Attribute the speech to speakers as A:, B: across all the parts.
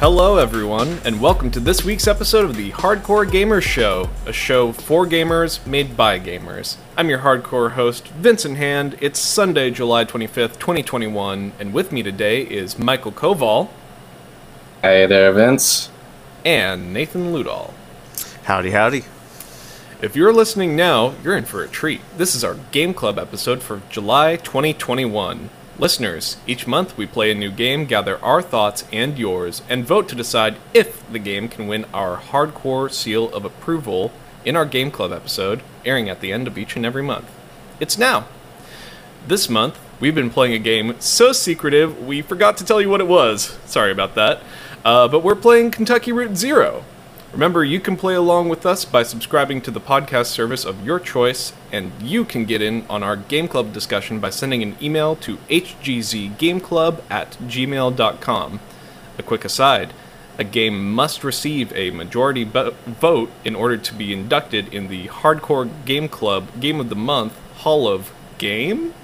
A: Hello, everyone, and welcome to this week's episode of the Hardcore Gamerz Show, a show for gamers made by gamers. I'm your hardcore host, Vincent Hand. It's Sunday, July 25th, 2021, and with me today is Michael Koval
B: Hey there, Vince.
A: and Nathan Ludall.
C: Howdy, howdy.
A: If you're listening now, you're in for a treat. This is our Game Club episode for July 2021. Listeners, each month we play a new game, gather our thoughts and yours, and vote to decide if the game can win our hardcore seal of approval in our Game Club episode, airing at the end of each and every month. It's now. This month, we've been playing a game so secretive we forgot to tell you what it was. Sorry about that. Uh, but we're playing Kentucky Route Zero. Remember, you can play along with us by subscribing to the podcast service of your choice, and you can get in on our Game Club discussion by sending an email to hgzgameclub at gmail.com. A quick aside a game must receive a majority bo- vote in order to be inducted in the Hardcore Game Club Game of the Month Hall of Game?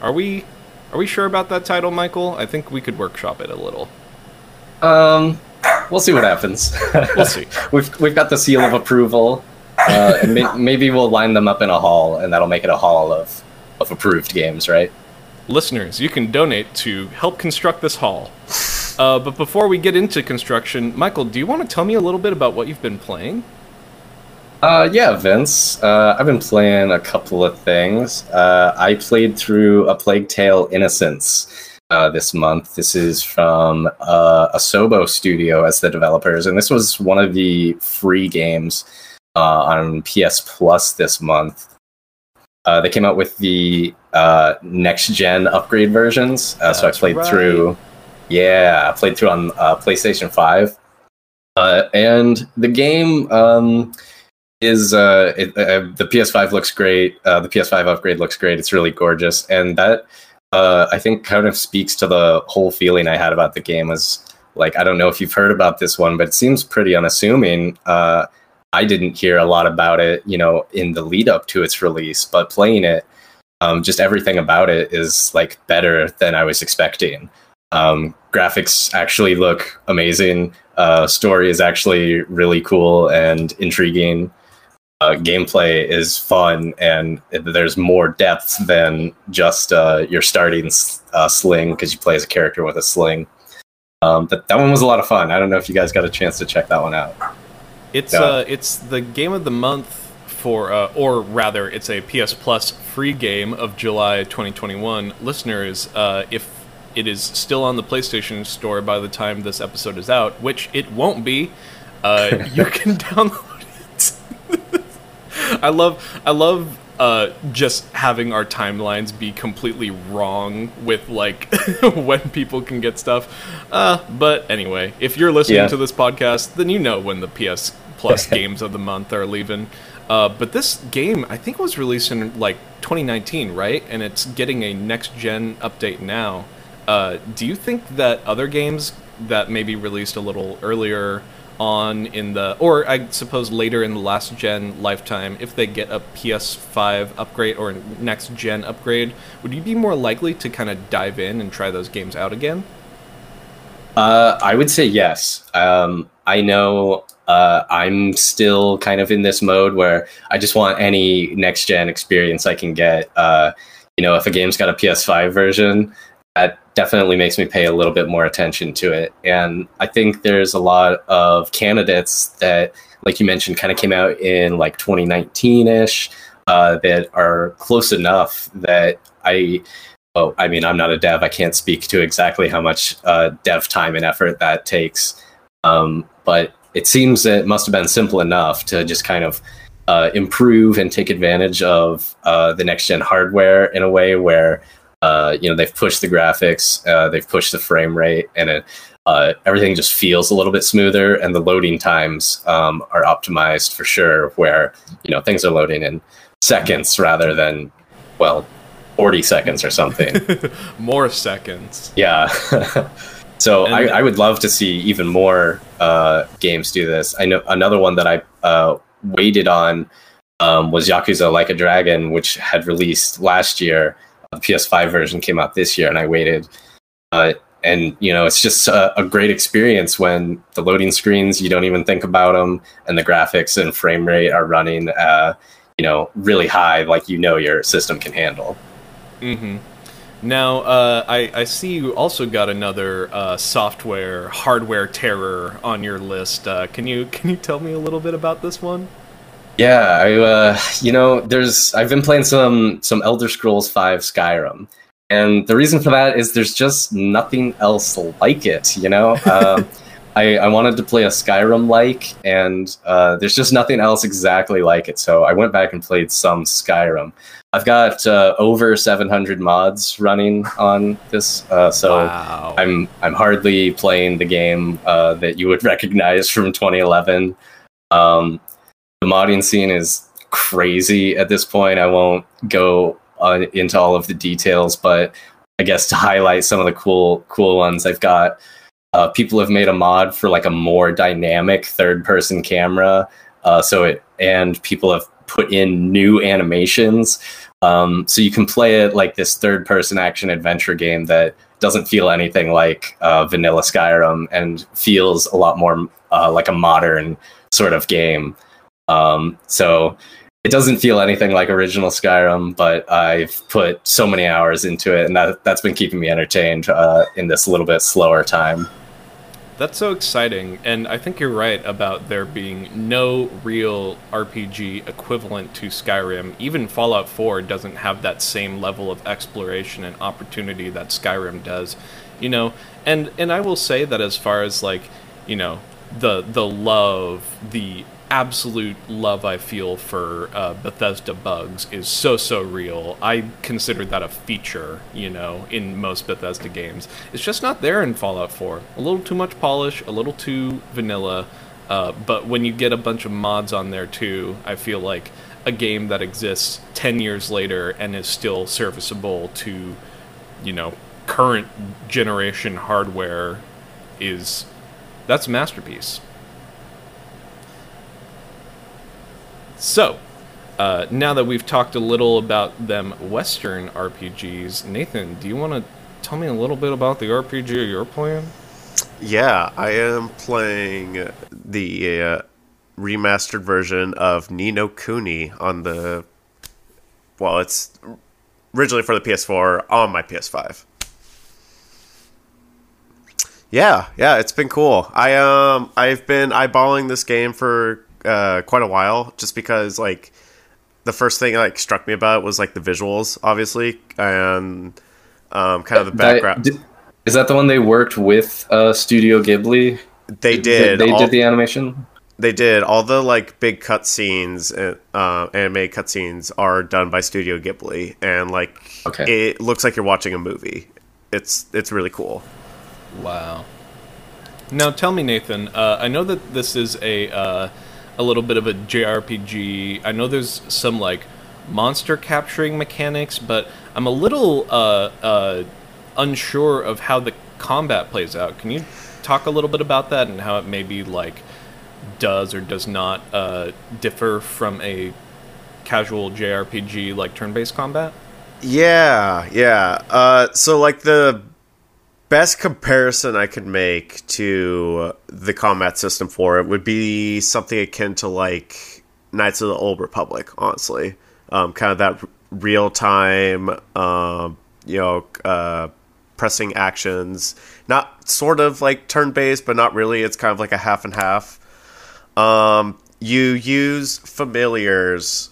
A: Are we are we sure about that title, Michael? I think we could workshop it a little.
B: Um, we'll see what happens.
A: We'll see.
B: we've we've got the seal of approval, uh, may- maybe we'll line them up in a hall, and that'll make it a hall of of approved games, right?
A: Listeners, you can donate to help construct this hall. Uh, but before we get into construction, Michael, do you want to tell me a little bit about what you've been playing?
B: Uh, yeah, Vince. Uh, I've been playing a couple of things. Uh, I played through A Plague Tale: Innocence uh, this month. This is from uh, Asobo Studio as the developers, and this was one of the free games uh, on PS Plus this month. Uh, they came out with the uh, next gen upgrade versions, uh, so I played
A: right.
B: through. Yeah, I played through on uh, PlayStation Five, uh, and the game. Um, is uh, it, uh the PS5 looks great. Uh, the PS5 upgrade looks great. It's really gorgeous, and that uh, I think kind of speaks to the whole feeling I had about the game. Was like I don't know if you've heard about this one, but it seems pretty unassuming. Uh, I didn't hear a lot about it, you know, in the lead up to its release, but playing it, um, just everything about it is like better than I was expecting. Um, graphics actually look amazing. Uh, story is actually really cool and intriguing uh, gameplay is fun and there's more depth than just uh, your starting uh, sling because you play as a character with a sling. Um, but that one was a lot of fun. I don't know if you guys got a chance to check that one out.
A: It's
B: Yeah.
A: uh, it's the game of the month for, uh, or rather, it's a PS Plus free game of July 2021. Listeners, uh, if it is still on the PlayStation Store by the time this episode is out, which it won't be, uh, you can download. I love, I love. Uh, just having our timelines be completely wrong with like when people can get stuff. Uh, but anyway, if you're listening
B: Yeah.
A: to this podcast, then you know when the PS Plus games of the month are leaving. Uh, but this game, I think, was released in like 2019, right? And it's getting a next gen update now. Uh, do you think that other games that maybe released a little earlier on in the, or I suppose later in the last gen lifetime, if they get a PS5 upgrade or next gen upgrade, would you be more likely to kind of dive in and try those games out again?
B: Uh, I would say yes. Um, I know uh, I'm still kind of in this mode where I just want any next gen experience I can get. Uh, you know, if a game's got a PS5 version, that definitely makes me pay a little bit more attention to it. And I think there's a lot of candidates that, like you mentioned, kind of came out in like 2019 ish uh, that are close enough that I well, I mean, I'm not a dev. I can't speak to exactly how much uh, dev time and effort that takes. Um, but it seems that it must have been simple enough to just kind of uh, improve and take advantage of uh, the next gen hardware in a way where uh, you know they've pushed the graphics, uh, they've pushed the frame rate, and it, uh, everything just feels a little bit smoother. And the loading times um, are optimized for sure, where you know things are loading in seconds rather than well 40 seconds or something.
A: More seconds.
B: yeah. so
A: And-
B: I, I would love to see even more uh, games do this. I know another one that I uh, waited on um, was Yakuza Like a Dragon, which had released last year. The PS5 version came out this year, and I waited. Uh, and you know it's just a, a, great experience when the loading screens you don't even think about them and the graphics and frame rate are running uh, you know really high like you know your system can handle
A: mm-hmm. now uh, I, I, see you also got another uh, software hardware terror on your list uh, can you can you tell me a little bit about this one
B: yeah i uh, you know there's i've been playing some some elder scrolls 5 skyrim and the reason for that is there's just nothing else like it, you know? Uh, I, I, wanted to play a Skyrim like, and uh, there's just nothing else exactly like it. So I went back and played some Skyrim. I've got uh, over 700 mods running on this, uh, so wow. I'm I'm hardly playing the game uh, that you would recognize from 2011. Um, the modding scene is crazy at this point. I won't go uh, into all of the details, but I guess to highlight some of the cool cool ones, I've got uh, people have made a mod for like a more dynamic third person camera. Uh, so it and people have put in new animations. Um, so you can play it like this third person action adventure game that doesn't feel anything like uh, vanilla Skyrim and feels a lot more uh, like a modern sort of game. Um, so it doesn't feel anything like original Skyrim, but I've put so many hours into it, and that that's been keeping me entertained uh, in this little bit slower time.
A: That's so exciting, and I think you're right about there being no real RPG equivalent to Skyrim. Even Fallout 4 doesn't have that same level of exploration and opportunity that Skyrim does, you know. And and I will say that as far as like, you know, the the love, the absolute love I feel for uh, Bethesda bugs is so so real. I consider that a feature, you know, in most Bethesda games. It's just not there in Fallout 4. A little too much polish, a little too vanilla. Uh, but when you get a bunch of mods on there too, I feel like a game that exists 10 years later and is still serviceable to, you know, current generation hardware is that's a masterpiece. So, uh, now that we've talked a little about them Western RPGs, Nathan, do you want to tell me a little bit about the RPG you're playing?
C: Yeah, I am playing the uh, remastered version of Ni no Kuni on the. Well, it's originally for the PS4 on my PS5. Yeah, yeah, it's been cool. I um I've been eyeballing this game for uh, quite a while, just because like the first thing like struck me about was like the visuals, obviously, and um, kind of the background.
B: Is that the one they worked with uh, Studio Ghibli?
C: They did.
B: They, they all, did the animation.
C: They did. All the like big cutscenes, uh, anime cutscenes, are done by Studio Ghibli, and like okay. it looks like you're watching a movie. It's it's really cool.
A: Wow. Now tell me, Nathan. Uh, I know that this is a uh, a little bit of a JRPG. I know there's some like monster capturing mechanics, but I'm a little uh, uh, unsure of how the combat plays out. Can you talk a little bit about that and how it maybe like does or does not uh, differ from a casual JRPG like turn-based combat?
C: Yeah, yeah. Uh, so like the best comparison I could make to the combat system for it would be something akin to like Knights of the Old Republic, honestly. Um, kind of that real time, um, you know, uh, pressing actions. Not sort of like turn based, but not really. It's kind of like a half and half. Um, you use familiars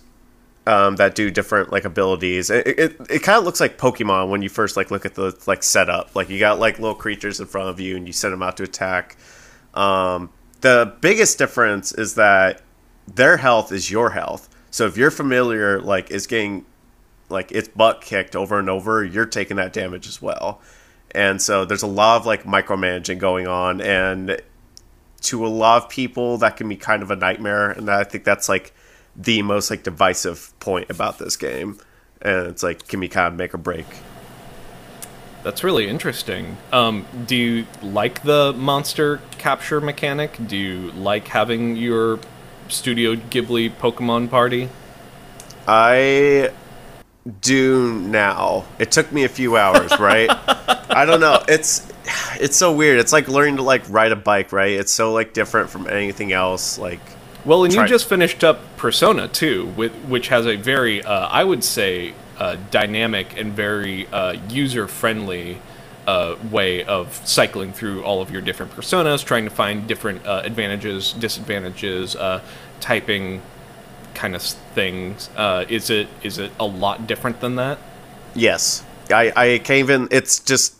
C: um, that do different like abilities. It it, it kind of looks like Pokemon when you first like look at the like setup. Like you got like little creatures in front of you and you send them out to attack. Um, the biggest difference is that their health is your health. So if your familiar like is getting like its butt kicked over and over, you're taking that damage as well. And so there's a lot of like micromanaging going on and to a lot of people that can be kind of a nightmare and I think that's like the most like divisive point about this game, and it's like can we kind of make or break.
A: That's really interesting. Um, do you like the monster capture mechanic? Do you like having your Studio Ghibli Pokemon party?
C: I do now. It took me a few hours, right? I don't know. It's it's so weird. It's like learning to like ride a bike, right? It's so like different from anything else. Like,
A: Well, and
C: Try-
A: you just finished up Persona 2, with, which has a very, uh, I would say, uh, dynamic and very uh, user friendly uh, way of cycling through all of your different personas, trying to find different uh, advantages, disadvantages, uh, typing kind of things. Uh, is it is it a lot different than that?
C: yes, I I can't even. It's just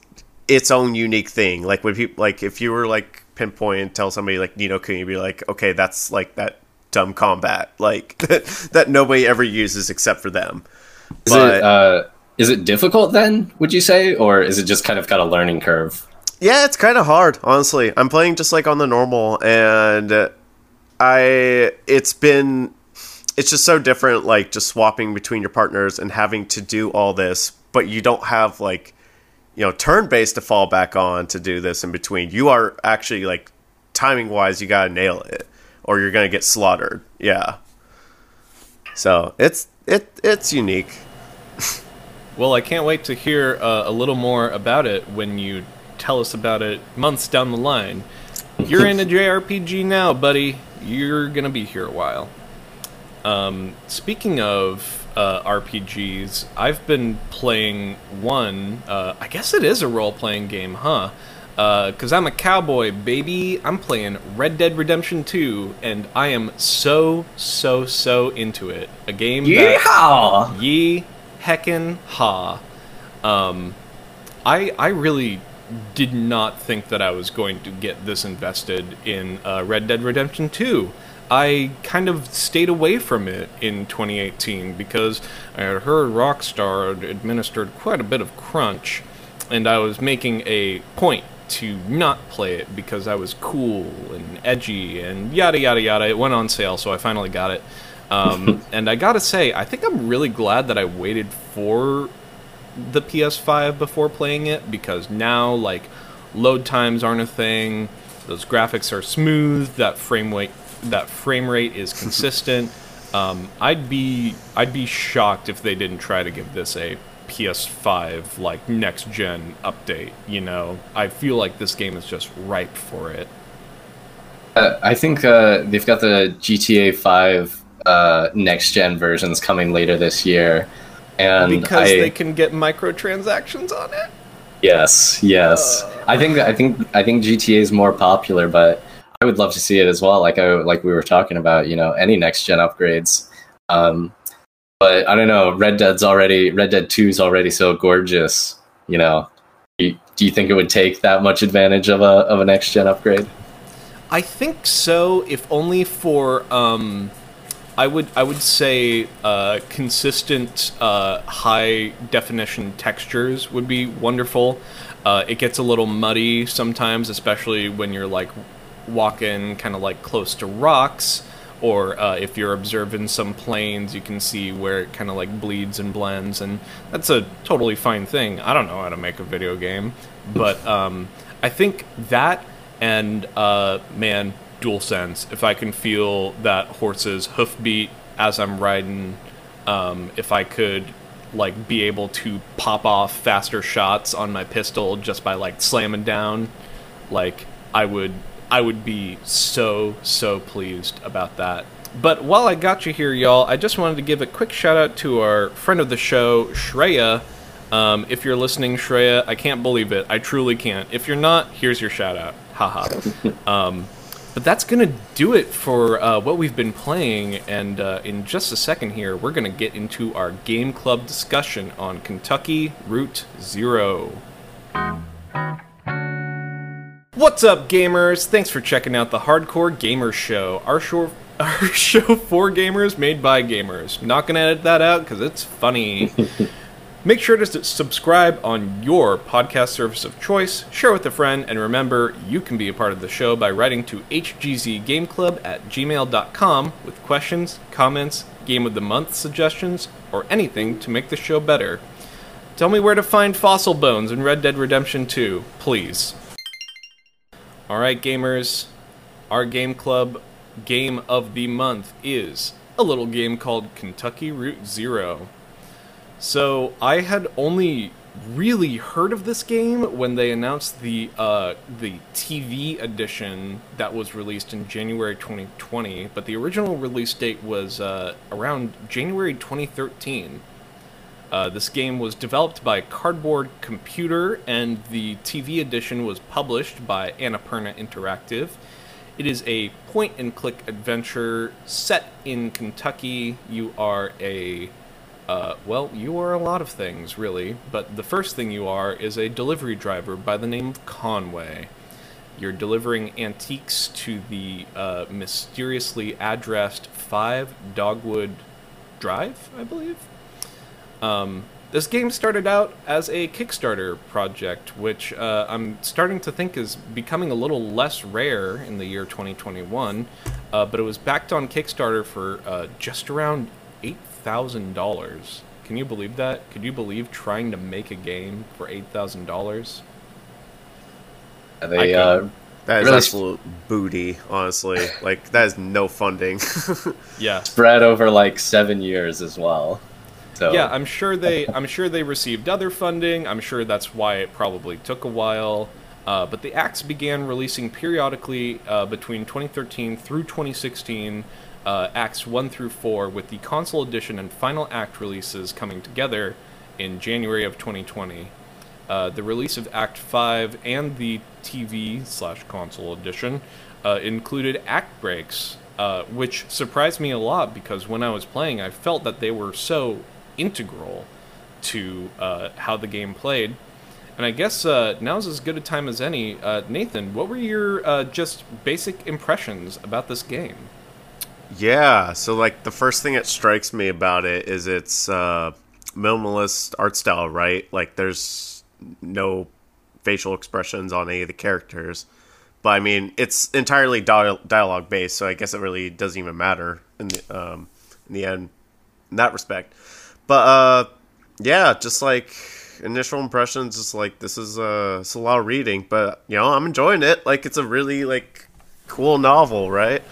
C: its own unique thing. Like when people like if you were like pinpoint and tell somebody like Ni no Kuni, be like, okay, that's like that dumb combat like that nobody ever uses except for them.
B: Is
C: But-
B: it uh, is it difficult then? Would you say, or is it just kind of got a learning curve?
C: Yeah, it's kind of hard, honestly. I'm playing just like on the normal, and I it's been it's just so different, like just swapping between your partners and having to do all this, but you don't have like you know turn based to fall back on to do this in between. You are actually like timing wise, you gotta nail it, or you're gonna get slaughtered. Yeah. So it's it it's unique.
A: Well, I can't wait to hear uh, a little more about it when you tell us about it months down the line. You're in a JRPG now, buddy. You're gonna be here a while. Um, speaking of uh, RPGs, I've been playing one. Uh, I guess it is a role-playing game, huh? Because I'm a cowboy, baby. I'm playing Red Dead Redemption 2, and I am so, so, so into it. A game that
B: Yeehaw!
A: Ye heckin' ha. Um, I I really did not think that I was going to get this invested in uh, Red Dead Redemption 2. I kind of stayed away from it in 2018 because I had heard Rockstar administered quite a bit of crunch, and I was making a point to not play it because I was cool and edgy and yada yada yada. It went on sale, so I finally got it. Um, and I gotta say, I think I'm really glad that I waited for the PS5 before playing it because now like load times aren't a thing. Those graphics are smooth. That frame rate that frame rate is consistent. um, I'd be I'd be shocked if they didn't try to give this a PS5 like next gen update. You know, I feel like this game is just ripe for it.
B: Uh, I think uh, they've got the GTA 5 uh, next gen versions coming later this year, and
A: Because
B: I,
A: they can get microtransactions on it.
B: yes, yes, I think I think I think GTA is more popular, but I would love to see it as well. Like I like we were talking about, you know, any next gen upgrades. Um, but I don't know. Red Dead's already Red Dead Two is already so gorgeous. You know, do you think it would take that much advantage of a of a next gen upgrade?
A: I think so, if only for um, I would I would say uh, consistent uh, high definition textures would be wonderful. Uh, it gets a little muddy sometimes, especially when you're like walking kind of like close to rocks, or uh, if you're observing some planes, you can see where it kind of like bleeds and blends, and that's a totally fine thing. I don't know how to make a video game, but um, I think that and uh, man, DualSense. If I can feel that horse's hoofbeat as I'm riding, um, if I could like be able to pop off faster shots on my pistol just by like slamming down, like I would, I would be so so pleased about that. But while I got you here, y'all, I just wanted to give a quick shout out to our friend of the show, Shreya. Um, if you're listening, Shreya, I can't believe it. I truly can't. If you're not, here's your shout out. Haha. um, but that's going to do it for uh, what we've been playing. And uh, in just a second here, we're going to get into our game club discussion on Kentucky Route Zero. What's up, gamers? Thanks for checking out the Hardcore Gamer Show. Our show, our show for gamers, made by gamers. Not gonna edit that out because it's funny. Make sure to subscribe on your podcast service of choice, share with a friend, and remember, you can be a part of the show by writing to hgzgameclub at gmail.com with questions, comments, game of the month suggestions, or anything to make the show better. Tell me where to find Fossil Bones in Red Dead Redemption 2, please. Alright, gamers, our game club game of the month is a little game called Kentucky Route Zero. So I had only really heard of this game when they announced the uh, the TV edition that was released in January 2020, but the original release date was uh, around January 2013. Uh, this game was developed by Cardboard Computer, and the TV edition was published by Annapurna Interactive. It is a point and click adventure set in Kentucky. You are a uh, well, you are a lot of things, really, but the first thing you are is a delivery driver by the name of Conway. You're delivering antiques to the uh, mysteriously addressed 5 Dogwood Drive, I believe. Um, this game started out as a Kickstarter project, which uh, I'm starting to think is becoming a little less rare in the year 2021. Uh, but it was backed on Kickstarter for uh, just around eight thousand dollars. Can you believe that? Could you believe trying to make a game for eight thousand dollars?
B: They uh,
C: That is
B: Really-
C: absolute booty, honestly. like that is no funding.
A: Yeah.
B: spread over like seven years as well. So
A: Yeah, I'm sure they. I'm sure they received other funding. I'm sure that's why it probably took a while. Uh, but the acts began releasing periodically uh, between 2013 through 2016. Uh, acts one through four, with the console edition and final act releases coming together in January of 2020. Uh, the release of Act 5 and the TV slash console edition uh, included act breaks, uh, which surprised me a lot because when I was playing, I felt that they were so integral to uh, how the game played. And I guess uh, now's as good a time as any. Uh, Nathan, what were your uh, just basic impressions about this game?
C: yeah, so like the first thing that strikes me about it is its uh, minimalist art style, right? Like there's no facial expressions on any of the characters. But I mean, it's entirely dia- dialogue based, so I guess it really doesn't even matter in the um, in the end in that respect. But uh, yeah, just like initial impressions, just like this is uh, it's a lot of reading, but you know, I'm enjoying it. Like it's a really like cool novel, right?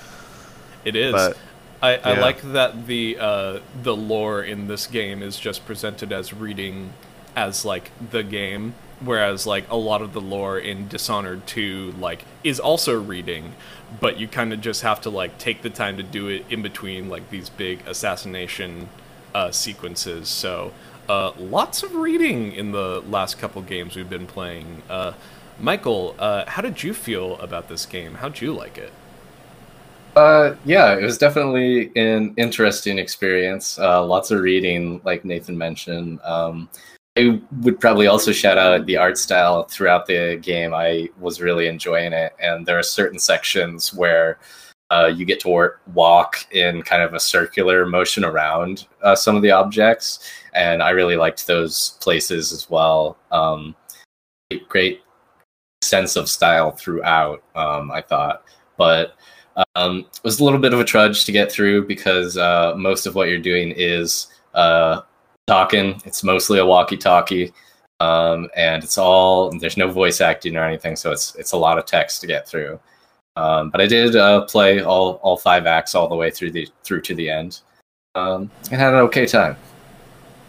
A: It is.
C: But,
A: I, I
C: yeah.
A: like that the uh, the lore in this game is just presented as reading as like the game, whereas like a lot of the lore in Dishonored 2 like is also reading, but you kind of just have to like take the time to do it in between like these big assassination uh, sequences. So uh, lots of reading in the last couple games we've been playing. Uh, Michael, uh, how did you feel about this game? How'd you like it?
B: Uh, yeah, it was definitely an interesting experience. Uh, lots of reading, like Nathan mentioned. Um, I would probably also shout out the art style throughout the game. I was really enjoying it, and there are certain sections where uh, you get to wor- walk in kind of a circular motion around uh, some of the objects, and I really liked those places as well. Um, great sense of style throughout. Um, I thought, but um, it was a little bit of a trudge to get through because uh, most of what you're doing is uh, talking. It's mostly a walkie-talkie, um, and it's all there's no voice acting or anything, so it's it's a lot of text to get through. Um, but I did uh, play all all five acts all the way through the through to the end, um, and had an okay time.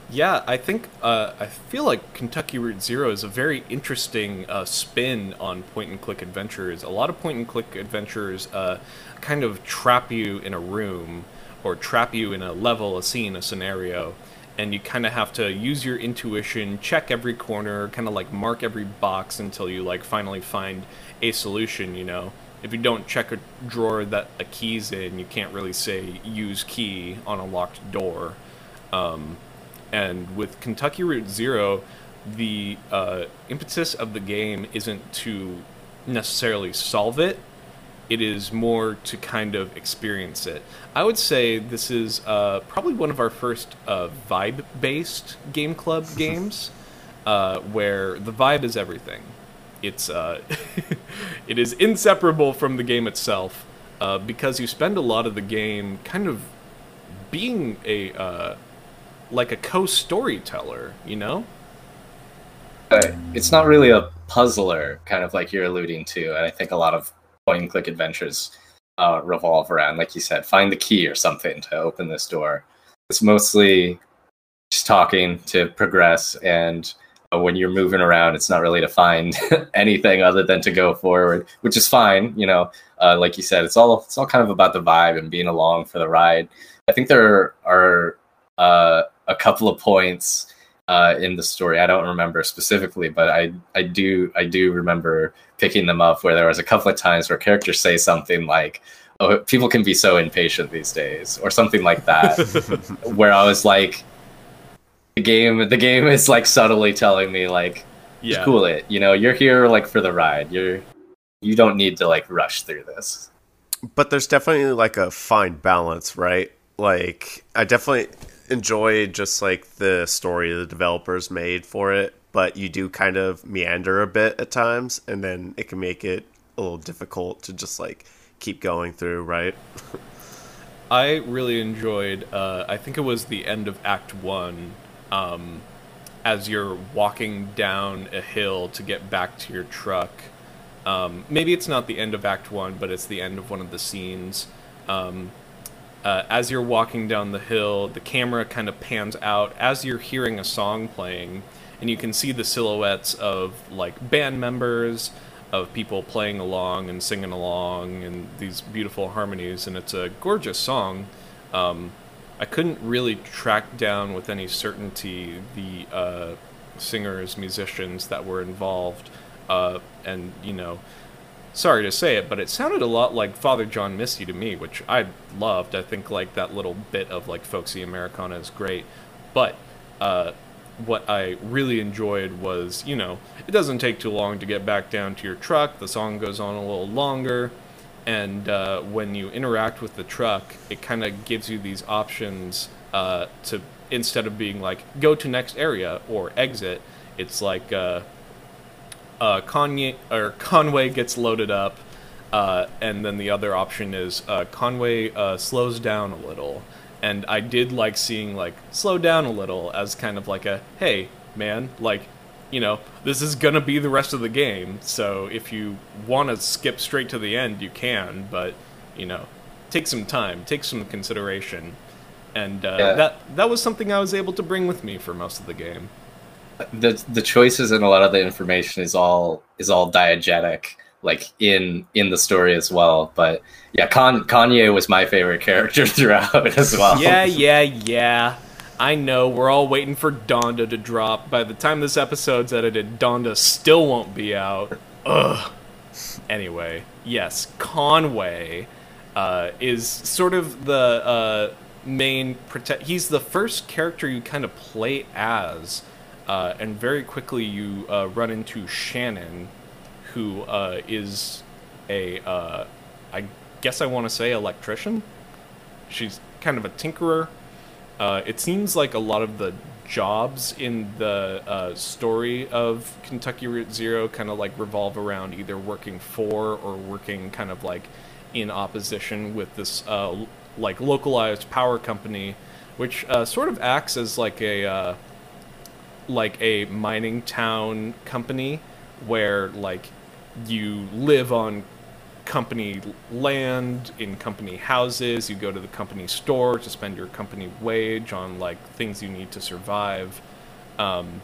A: Yeah, I think uh, I feel like Kentucky Route Zero is a very interesting uh, spin on point and click adventures. A lot of point and click adventures uh, kind of trap you in a room or trap you in a level, a scene, a scenario, and you kind of have to use your intuition, check every corner, kind of like mark every box until you like finally find a solution. You know, if you don't check a drawer that a key's in, you can't really say use key on a locked door. Um, and with Kentucky Route Zero, the uh, impetus of the game isn't to necessarily solve it. It is more to kind of experience it. I would say this is uh, probably one of our first uh, vibe-based game club games, uh, where the vibe is everything. It's uh, it is inseparable from the game itself uh, because you spend a lot of the game kind of being a uh, like a co-storyteller, you know?
B: Uh, it's not really a puzzler, kind of like you're alluding to, and I think a lot of point and click adventures uh, revolve around, like you said, find the key or something to open this door. It's mostly just talking to progress, and when you're moving around, it's not really to find anything other than to go forward, which is fine. You know, uh, like you said, it's all it's all kind of about the vibe and being along for the ride. I think there are uh, a couple of points uh, in the story. I don't remember specifically, but I I do I do remember picking them up where there was a couple of times where characters say something like, "Oh, people can be so impatient these days," or something like that, where I was like, the game the game is like subtly telling me like,
A: Yeah.
B: cool it, you know, you're here like for the ride. You're you don't need to like rush through this.
C: but there's definitely like a fine balance, right? Like I definitely enjoy just like the story the developers made for it, but you do kind of meander a bit at times and then it can make it a little difficult to just like keep going through, right?
A: I really enjoyed. Uh, I think it was the end of Act One, um, as you're walking down a hill to get back to your truck. Um, maybe it's not the end of Act One, but it's the end of one of the scenes. Um, uh, as you're walking down the hill, the camera kind of pans out as you're hearing a song playing, and you can see the silhouettes of like band members, of people playing along and singing along, and these beautiful harmonies. And it's a gorgeous song. Um, I couldn't really track down with any certainty the uh, singers, musicians that were involved, uh, and you know sorry to say it, but it sounded a lot like Father John Misty to me, which I loved. I think like that little bit of like folksy Americana is great, but uh, what I really enjoyed was you know it doesn't take too long to get back down to your truck. The song goes on a little longer, and uh, when you interact with the truck, it kind of gives you these options uh, to instead of being like go to next area or exit, it's like. Uh, uh, or Conway gets loaded up, uh, and then the other option is uh, Conway slows down a little. And I did like seeing like slow down a little as kind of like a hey man like you know this is gonna be the rest of the game so if you want to skip straight to the end you can but you know take some time take some consideration and uh,
B: Yeah.
A: that that was something I was able to bring with me for most of the game.
B: the the choices and a lot of the information is all is all diegetic like in in the story as well but yeah Con- kanye was my favorite character throughout as well
A: Yeah, yeah, yeah. I know. We're all waiting for Donda to drop. By the time this episode's edited, Donda still won't be out. Ugh. Anyway, yes, Conway uh, is sort of the uh, main protect. He's the first character you kind of play as, uh, and very quickly you uh, run into Shannon, who uh, is a, uh, I guess I want to say electrician. She's kind of a tinkerer. Uh, it seems like a lot of the jobs in the uh, story of Kentucky Route Zero kind of like revolve around either working for or working kind of like in opposition with this uh, like localized power company, which uh, sort of acts as like a uh, like a mining town company where like you live on company land in company houses you go to the company store to spend your company wage on like things you need to survive. Um,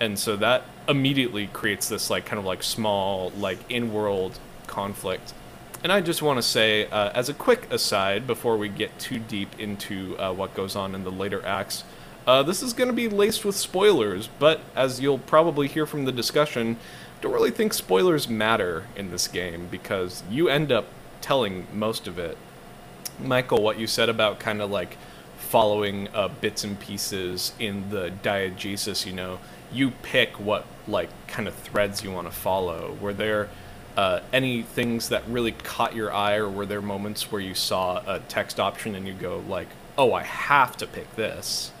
A: and so that immediately creates this like kind of like small like in-world conflict. And i just want to say uh, as a quick aside before we get too deep into uh, what goes on in the later acts uh, this is going to be laced with spoilers but as you'll probably hear from the discussion don't really think spoilers matter in this game because you end up telling most of it Michael, what you said about kind of like following uh, bits and pieces in the diegesis, you know, you pick what like kind of threads you want to follow. Were there uh, any things that really caught your eye, or were there moments where you saw a text option and you go like, "Oh, I have to pick this"?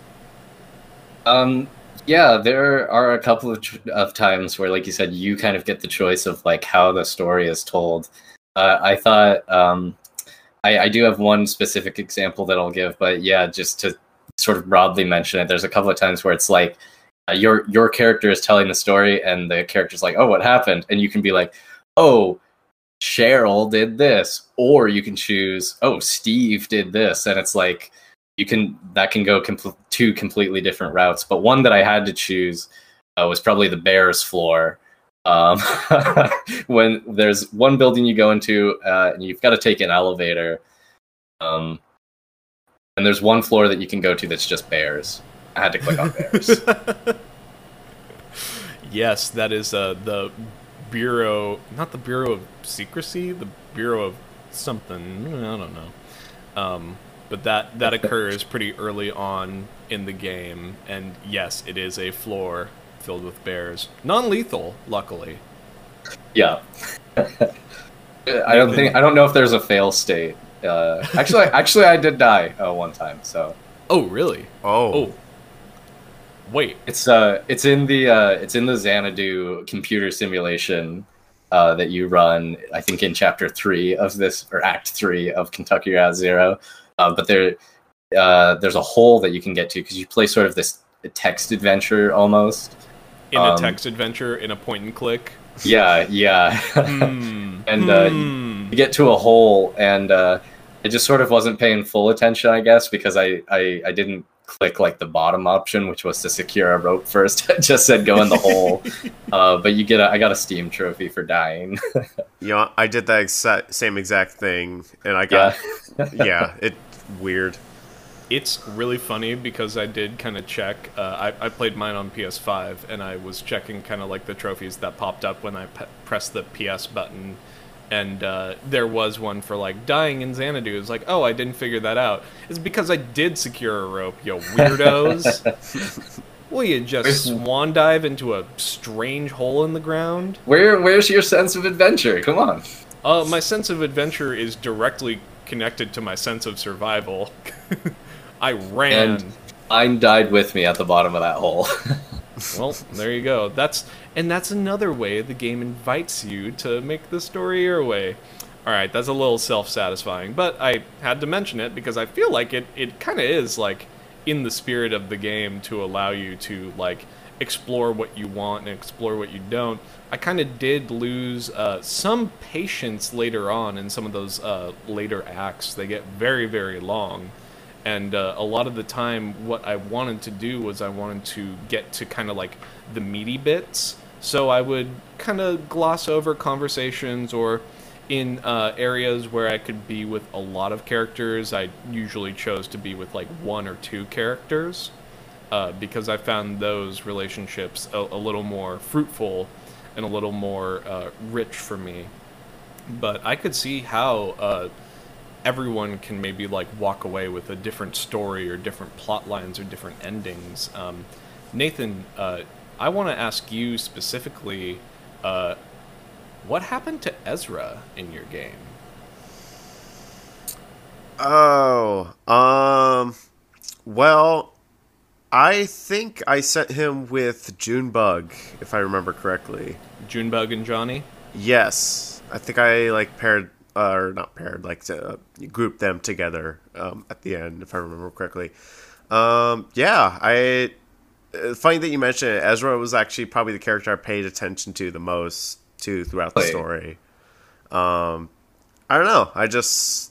B: Um, yeah, there are a couple of, of times where, like you said, you kind of get the choice of like how the story is told. Uh, I thought um, I, I do have one specific example that I'll give, but yeah, just to sort of broadly mention it, there's a couple of times where it's like uh, your your character is telling the story, and the character's like, "Oh, what happened?" and you can be like, "Oh." Cheryl did this, or you can choose, oh, Steve did this, and it's like you can that can go compl- two completely different routes. But one that I had to choose uh, was probably the bears floor. Um, when there's one building you go into, uh, and you've got to take an elevator. Um, and there's one floor that you can go to that's just bears. I had to click on bears.
A: yes, that is uh, the Bureau, not the Bureau of Secrecy, the Bureau of something. I don't know. Um, but that that occurs pretty early on in the game, and yes, it is a floor filled with bears, non-lethal, luckily.
B: Yeah. I don't think I don't know if there's a fail state. Uh, actually, actually, I did die uh, one time. So.
A: Oh really?
C: Oh.
A: Oh. Wait.
B: It's uh, it's in the uh, it's in the Xanadu computer simulation uh, that you run. I think in chapter three of this or act three of Kentucky Route Zero. Uh, but there, uh, there's a hole that you can get to because you play sort of this text adventure almost.
A: In a
B: Um,
A: text adventure, in a point and click.
B: Yeah, yeah.
A: Hmm.
B: and uh,
A: Hmm.
B: you get to a hole, and uh, I just sort of wasn't paying full attention, I guess, because I, I, I didn't click like the bottom option, which was to secure a rope first. I just said go in the hole. Uh, but you get a, I got a Steam trophy for dying.
C: You know, I did that exact, same exact thing, and I got
B: yeah.
C: yeah, it weird.
A: It's really funny because I did kind of check. Uh, I, I played mine on PS5, and I was checking kind of like the trophies that popped up when I pe- pressed the PS button. And uh, there was one for like dying in Xanadu. It's like, oh, I didn't figure that out. It's because I did secure a rope, you weirdos. Will you just swan dive into a strange hole in the ground?
B: Where where's your sense of adventure? Come on.
A: Uh, my sense of adventure is directly connected to my sense of survival. I ran.
B: And mine died with me at the bottom of that hole.
A: Well, there you go. That's and that's another way the game invites you to make the story your way. All right, that's a little self-satisfying, but I had to mention it because I feel like it it kind of is like in the spirit of the game to allow you to like explore what you want and explore what you don't. I kind of did lose uh, some patience later on in some of those uh, later acts. They get very very long and uh, a lot of the time what i wanted to do was i wanted to get to kind of like the meaty bits so i would kind of gloss over conversations or in uh, areas where i could be with a lot of characters i usually chose to be with like one or two characters uh, because i found those relationships a, a little more fruitful and a little more uh, rich for me but i could see how uh, everyone can maybe like walk away with a different story or different plot lines or different endings. Um, Nathan, uh, I want to ask you specifically, uh, what happened to Ezra in your game?
C: Oh, um, well, I think I sent him with Junebug, if I remember correctly.
A: Junebug and Johnny?
C: Yes, I think I like paired uh, or not paired, like to group them together um, at the end, if I remember correctly. Um, yeah, I. uh, Funny that you mentioned it. Ezra was actually probably the character I paid attention to the most to throughout the
B: Wait.
C: story. Um, I don't know. I just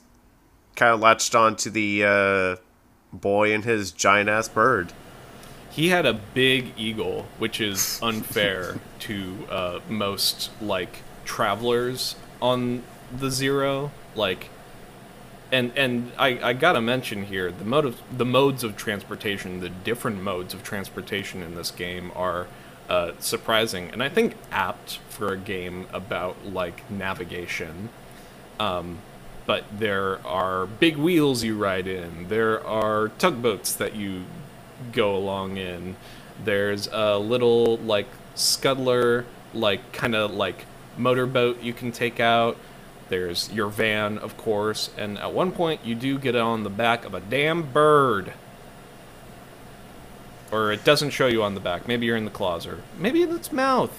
C: kind of latched on to the uh, boy and his giant ass bird.
A: He had a big eagle, which is unfair to uh, most like travelers on the zero. Like, and and I, I gotta mention here the mode of, the modes of transportation, the different modes of transportation in this game are uh, surprising, and I think apt for a game about like navigation. Um, but there are big wheels you ride in. There are tugboats that you go along in. There's a little like scuttler, like kind of like motorboat you can take out. There's your van, of course, and at one point you do get on the back of a damn bird. Or it doesn't show you on the back. Maybe you're in the claws, or maybe in its mouth.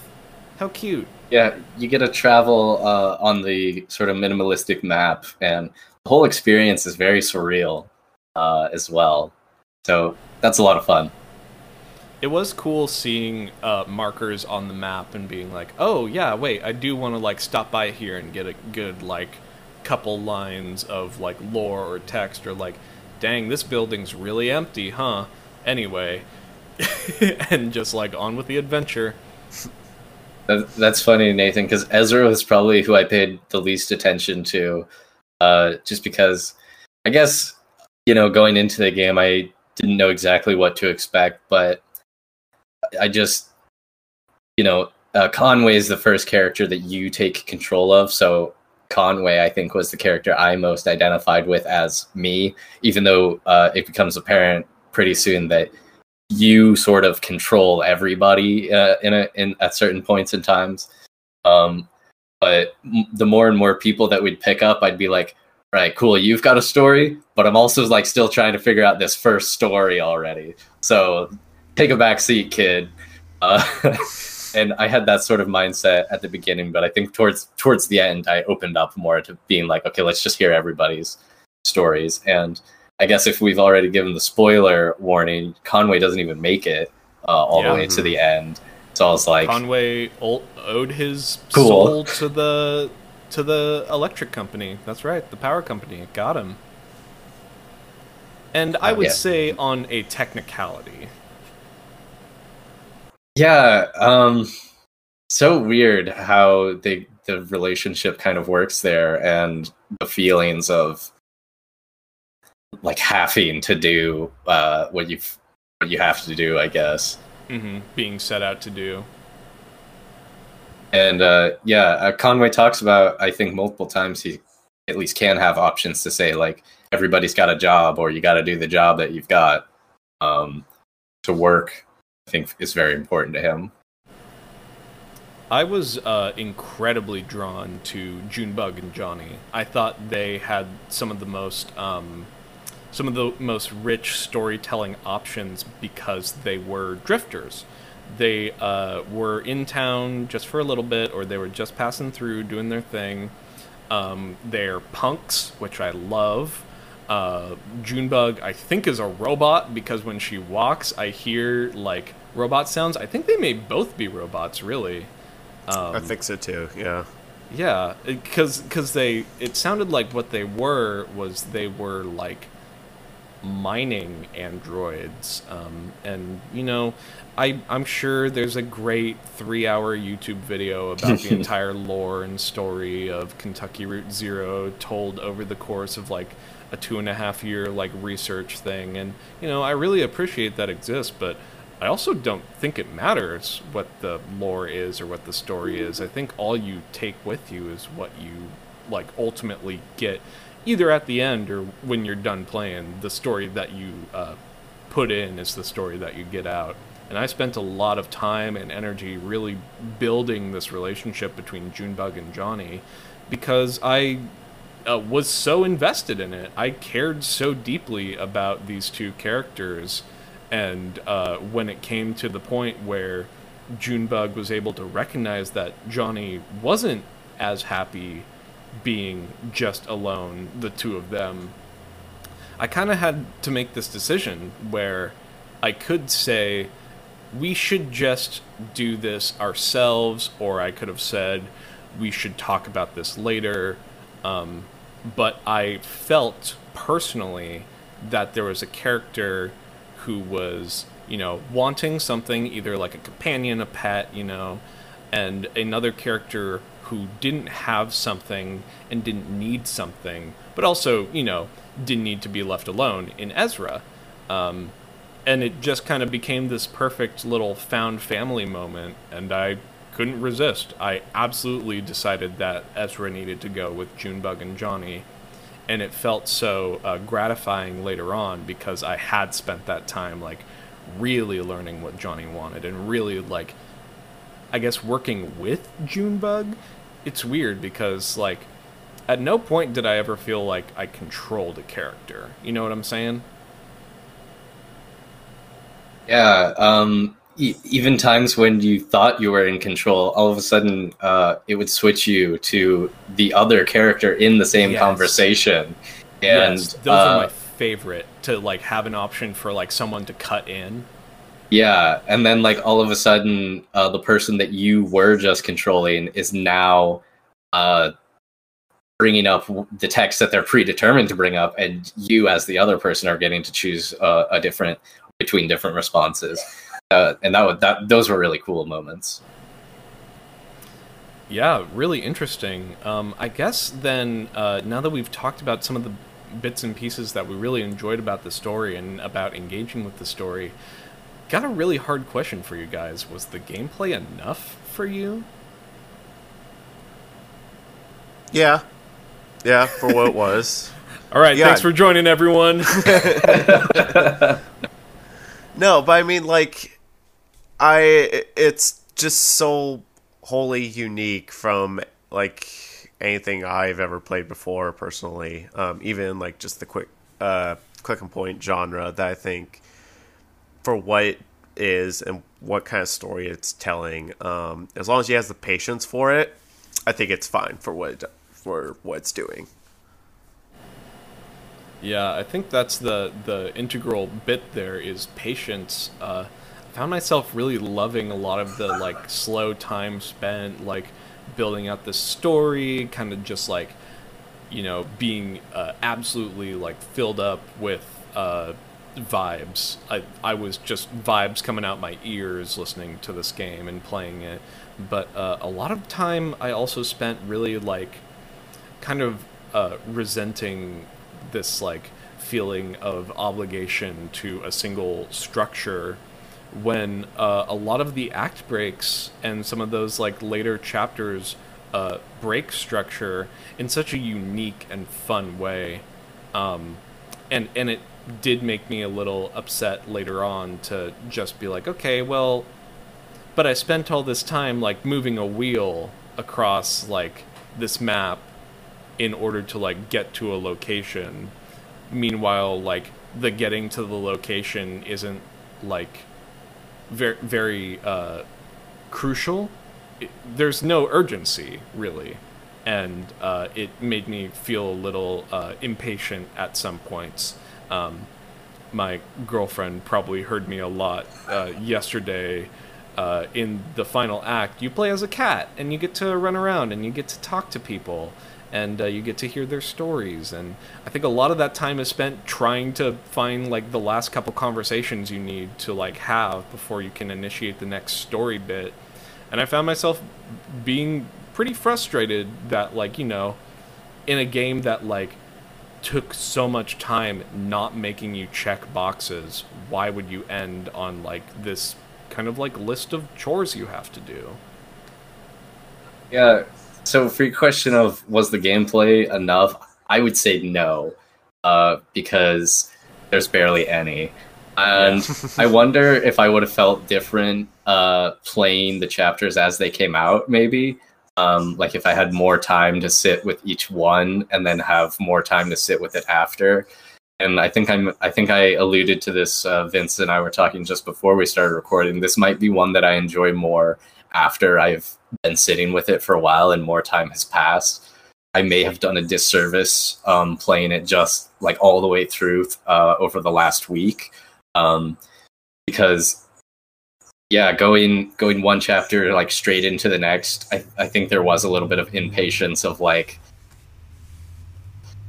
A: How cute.
B: Yeah, you get to travel uh, on the sort of minimalistic map, and the whole experience is very surreal uh, as well. So that's a lot of fun.
A: It was cool seeing uh, markers on the map and being like, "Oh yeah, wait, I do want to like stop by here and get a good like couple lines of like lore or text or like, dang, this building's really empty, huh?" Anyway, and just like on with the adventure.
B: That's funny, Nathan, because Ezra was probably who I paid the least attention to, uh, just because I guess you know going into the game I didn't know exactly what to expect, but I just you know uh, Conway is the first character that you take control of, so Conway I think was the character I most identified with as me, even though uh, it becomes apparent pretty soon that you sort of control everybody uh, in a in at certain points in times. Um, but the more and more people that we'd pick up, I'd be like, right, cool, you've got a story, but I'm also like still trying to figure out this first story already. So take a back seat, kid. Uh, and I had that sort of mindset at the beginning, but I think towards towards the end, I opened up more to being like, okay, let's just hear everybody's stories and I guess if we've already given the spoiler warning, Conway doesn't even make it uh, all
A: Yeah.
B: the way to the end. So I was like,
A: Conway owed his
B: Cool.
A: soul to the to the electric company. That's right, the power company. It got him. And I
B: Uh,
A: would
B: yeah.
A: say on a technicality.
B: yeah, um, so weird how they the relationship kind of works there, and the feelings of like having to do uh, what you what you have to do, I guess.
A: hmm being set out to do.
B: And uh, yeah, uh, Conway talks about I think multiple times he at least can have options to say like everybody's got a job or you got to do the job that you've got um, to work. I think is very important to him.
A: I was uh, incredibly drawn to Junebug and Johnny. I thought they had some of the most um, some of the most rich storytelling options because they were drifters. They uh, were in town just for a little bit, or they were just passing through doing their thing. Um, they're punks, which I love. Uh, Junebug, I think, is a robot because when she walks, I hear like robot sounds. I think they may both be robots, really. Um,
C: I think so too. Yeah.
A: yeah, because because they it sounded like what they were was they were like mining androids, um, and you know, I I'm sure there's a great three hour YouTube video about the entire lore and story of Kentucky Route Zero told over the course of like a two and a half year like research thing, and you know, I really appreciate that exists, but. I also don't think it matters what the lore is or what the story is. I think all you take with you is what you like ultimately get either at the end or when you're done playing. The story that you uh, put in is the story that you get out. And I spent a lot of time and energy really building this relationship between Junebug and Johnny because I uh, was so invested in it. I cared so deeply about these two characters. And uh, when it came to the point where Junebug was able to recognize that Johnny wasn't as happy being just alone, the two of them, I kind of had to make this decision where I could say, we should just do this ourselves, or I could have said, we should talk about this later. Um, but I felt personally that there was a character who was, you know, wanting something, either like a companion, a pet, you know, and another character who didn't have something and didn't need something, but also, you know, didn't need to be left alone in Ezra. Um, and it just kind of became this perfect little found family moment, and I couldn't resist. I absolutely decided that Ezra needed to go with Junebug and Johnny, and it felt so uh, gratifying later on because I had spent that time like really learning what Johnny wanted and really like I guess working with Junebug. It's weird because like at no point did I ever feel like I controlled a character. You know what I'm saying?
B: Yeah, um, e- even times when you thought you were in control, all of a sudden uh, it would switch you to the other character in the same
A: Yes.
B: conversation. And
A: yes, those
B: uh,
A: are my favorite to like have an option for like someone to cut in.
B: Yeah, and then like all of a sudden, uh, the person that you were just controlling is now uh, bringing up the text that they're predetermined to bring up, and you, as the other person, are getting to choose uh, a different between different responses. uh, and that, would, that those were really cool moments.
A: Yeah, really interesting. Um, I guess then, uh, now that we've talked about some of the bits and pieces that we really enjoyed about the story and about engaging with the story, got a really hard question for you guys. Was the gameplay enough for you?
C: Yeah. Yeah, for what it was.
A: All right,
C: Yeah.
A: thanks for joining, everyone.
C: No, but I mean, like, I it's just so wholly unique from like anything I've ever played before personally. Um, even like just the quick uh, click and point genre that I think for what it is and what kind of story it's telling, um, as long as he has the patience for it, I think it's fine for what it, for what it's doing.
A: Yeah, I think that's the the integral bit there is patience. Uh, I found myself really loving a lot of the like slow time spent like building out the story, kind of just like you know being uh, absolutely like filled up with uh, vibes. I I was just vibes coming out my ears listening to this game and playing it. But uh, a lot of time I also spent really like kind of uh, resenting this like feeling of obligation to a single structure when uh, a lot of the act breaks and some of those like later chapters uh, break structure in such a unique and fun way. Um, and and it did make me a little upset later on to just be like okay well but I spent all this time like moving a wheel across like this map in order to like get to a location. Meanwhile like the getting to the location isn't like very very uh crucial. It, there's no urgency really. And uh, it made me feel a little uh, impatient at some points. Um, my girlfriend probably heard me a lot uh, yesterday uh, in the final act. You play as a cat, and you get to run around, and you get to talk to people, and uh, you get to hear their stories. And I think a lot of that time is spent trying to find like the last couple conversations you need to like have before you can initiate the next story bit. And I found myself being pretty frustrated that like you know, in a game that like took so much time not making you check boxes, why would you end on like this kind of like list of chores you have to do?
B: Yeah. So for your question of was the gameplay enough, I would say no, uh, because there's barely any. And I wonder if I would have felt different uh, playing the chapters as they came out, maybe. Um, like if I had more time to sit with each one and then have more time to sit with it after. And I think I'm. I think I alluded to this. Uh, Vince and I were talking just before we started recording. This might be one that I enjoy more after I've been sitting with it for a while and more time has passed. I may have done a disservice um, playing it just like all the way through uh, over the last week, um, because yeah, going going one chapter like straight into the next, I, I think there was a little bit of impatience of like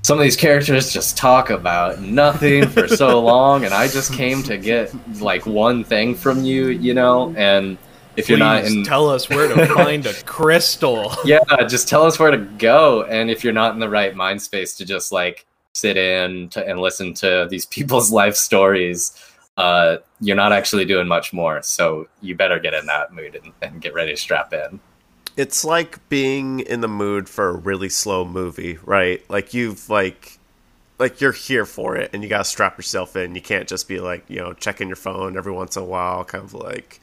B: some of these characters just talk about nothing for so long, and I just came to get like one thing from you, you know, and if you're not
A: Please
B: in
A: tell us where to find a crystal.
B: yeah just tell us where to go and if you're not in the right mind space to just like sit in to, and listen to these people's life stories uh, you're not actually doing much more so you better get in that mood and, and get ready to strap in
C: It's like being in the mood for a really slow movie, right? Like you've like like you're here for it and you gotta strap yourself in. You can't just be like, you know, checking your phone every once in a while, kind of like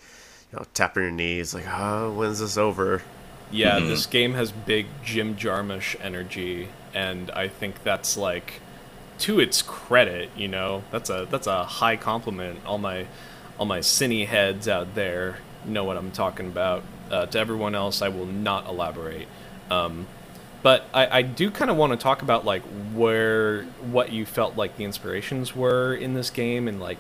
C: you know, tapping your knees, like, oh, when's this over?
A: Yeah,
B: Mhm.
A: this game has big Jim Jarmusch energy, and I think that's like to its credit. You know, that's a that's a high compliment. All my all my cine heads out there know what I'm talking about. Uh, to everyone else, I will not elaborate. Um, but I, I do kind of want to talk about like where what you felt like the inspirations were in this game and like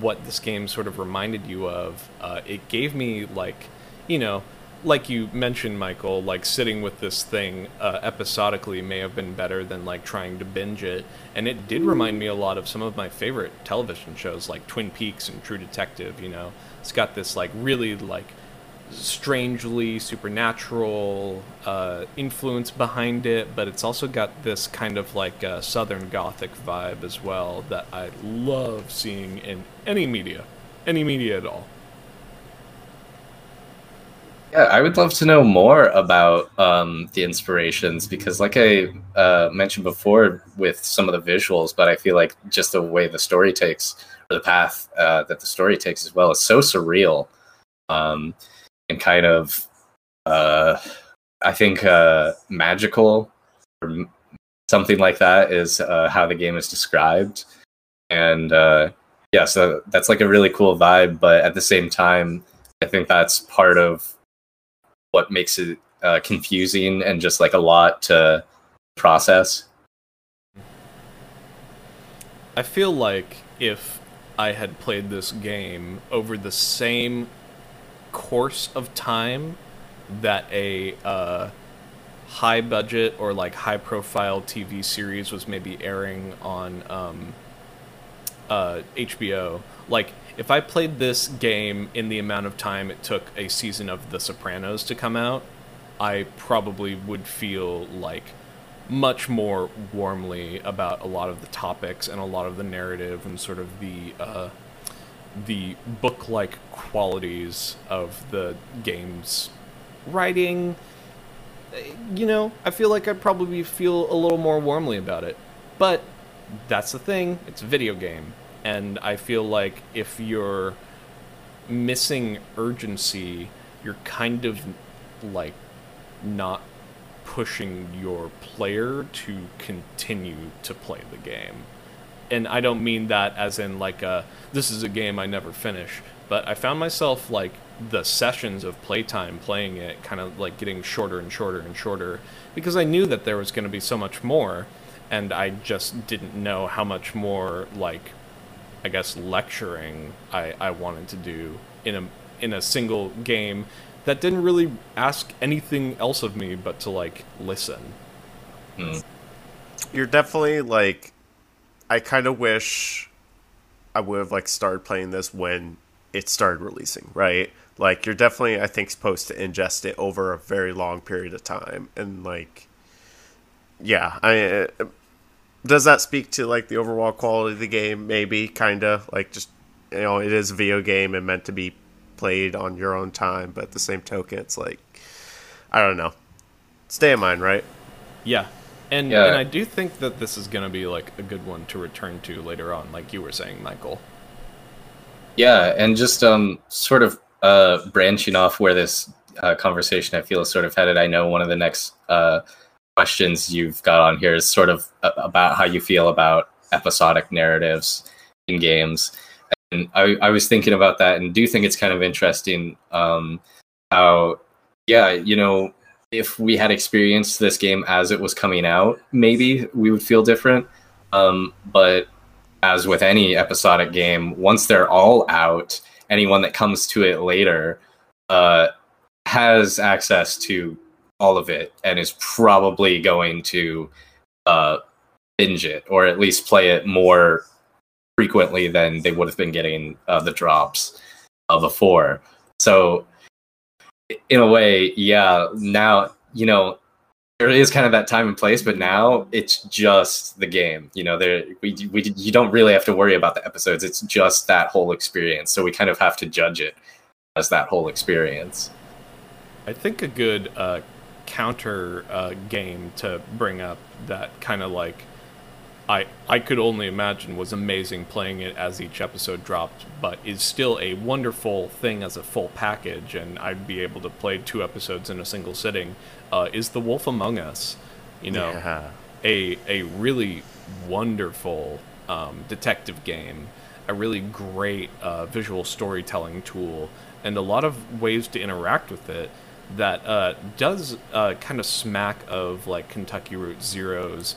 A: what this game sort of reminded you of. Uh, it gave me like you know like you mentioned, Michael, like sitting with this thing uh, episodically may have been better than like trying to binge it. And it did remind me a lot of some of my favorite television shows, like Twin Peaks and True Detective. You know, it's got this like really like strangely supernatural uh, influence behind it, but it's also got this kind of like uh, Southern Gothic vibe as well that I love seeing in any media, any media at all.
B: Yeah, I would love to know more about um, the inspirations because, like I uh, mentioned before, with some of the visuals, but I feel like just the way the story takes, or the path uh, that the story takes as well, is so surreal um, and kind of, uh, I think, uh, magical or something like that is uh, how the game is described. And uh, yeah, so that's like a really cool vibe, but at the same time, I think that's part of what makes it uh, confusing and just like a lot to process.
A: I feel like if I had played this game over the same course of time that a uh, high budget or like high profile TV series was maybe airing on um, uh, HBO, like if I played this game in the amount of time it took a season of The Sopranos to come out, I probably would feel like much more warmly about a lot of the topics and a lot of the narrative and sort of the uh, the book-like qualities of the game's writing. You know, I feel like I'd probably feel a little more warmly about it, but that's the thing. It's a video game and I feel like if you're missing urgency, you're kind of like not pushing your player to continue to play the game. And I don't mean that as in like a this is a game I never finish, but I found myself like the sessions of playtime playing it kind of like getting shorter and shorter and shorter because I knew that there was going to be so much more and I just didn't know how much more like I guess lecturing I, I wanted to do in a in a single game that didn't really ask anything else of me but to like listen.
B: Mm.
C: You're definitely like I kind of wish I would have like started playing this when it started releasing, right? Like you're definitely I think supposed to ingest it over a very long period of time and like yeah, I uh, does that speak to like the overall quality of the game? Maybe, kind of like just you know, it is a video game and meant to be played on your own time, but at the same token, it's like I don't know. Stay in mind, right?
A: Yeah. And
B: Yeah.
A: and I do think that this is going to be like a good one to return to later on like you were saying, Michael.
B: Yeah, and just um, sort of uh, branching off where this uh, conversation I feel is sort of headed. I know one of the next uh, questions you've got on here is sort of a- about how you feel about episodic narratives in games. And I, I was thinking about that and do think it's kind of interesting um, how, yeah, you know, if we had experienced this game as it was coming out, maybe we would feel different. Um, but as with any episodic game, once they're all out, anyone that comes to it later uh, has access to all of it and is probably going to uh, binge it or at least play it more frequently than they would have been getting uh, the drops before. So, in a way, yeah, now, you know, there is kind of that time and place, but now it's just the game. You know, there we we you don't really have to worry about the episodes. It's just that whole experience. So we kind of have to judge it as that whole experience.
A: I think a good uh, counter uh, game to bring up that kind of like I I could only imagine was amazing playing it as each episode dropped, but is still a wonderful thing as a full package, and I'd be able to play two episodes in a single sitting. Uh, is The Wolf Among Us? You know,
C: Yeah.
A: a a really wonderful um, detective game, a really great uh, visual storytelling tool, and a lot of ways to interact with it that uh, does uh, kind of smack of like Kentucky Route Zero's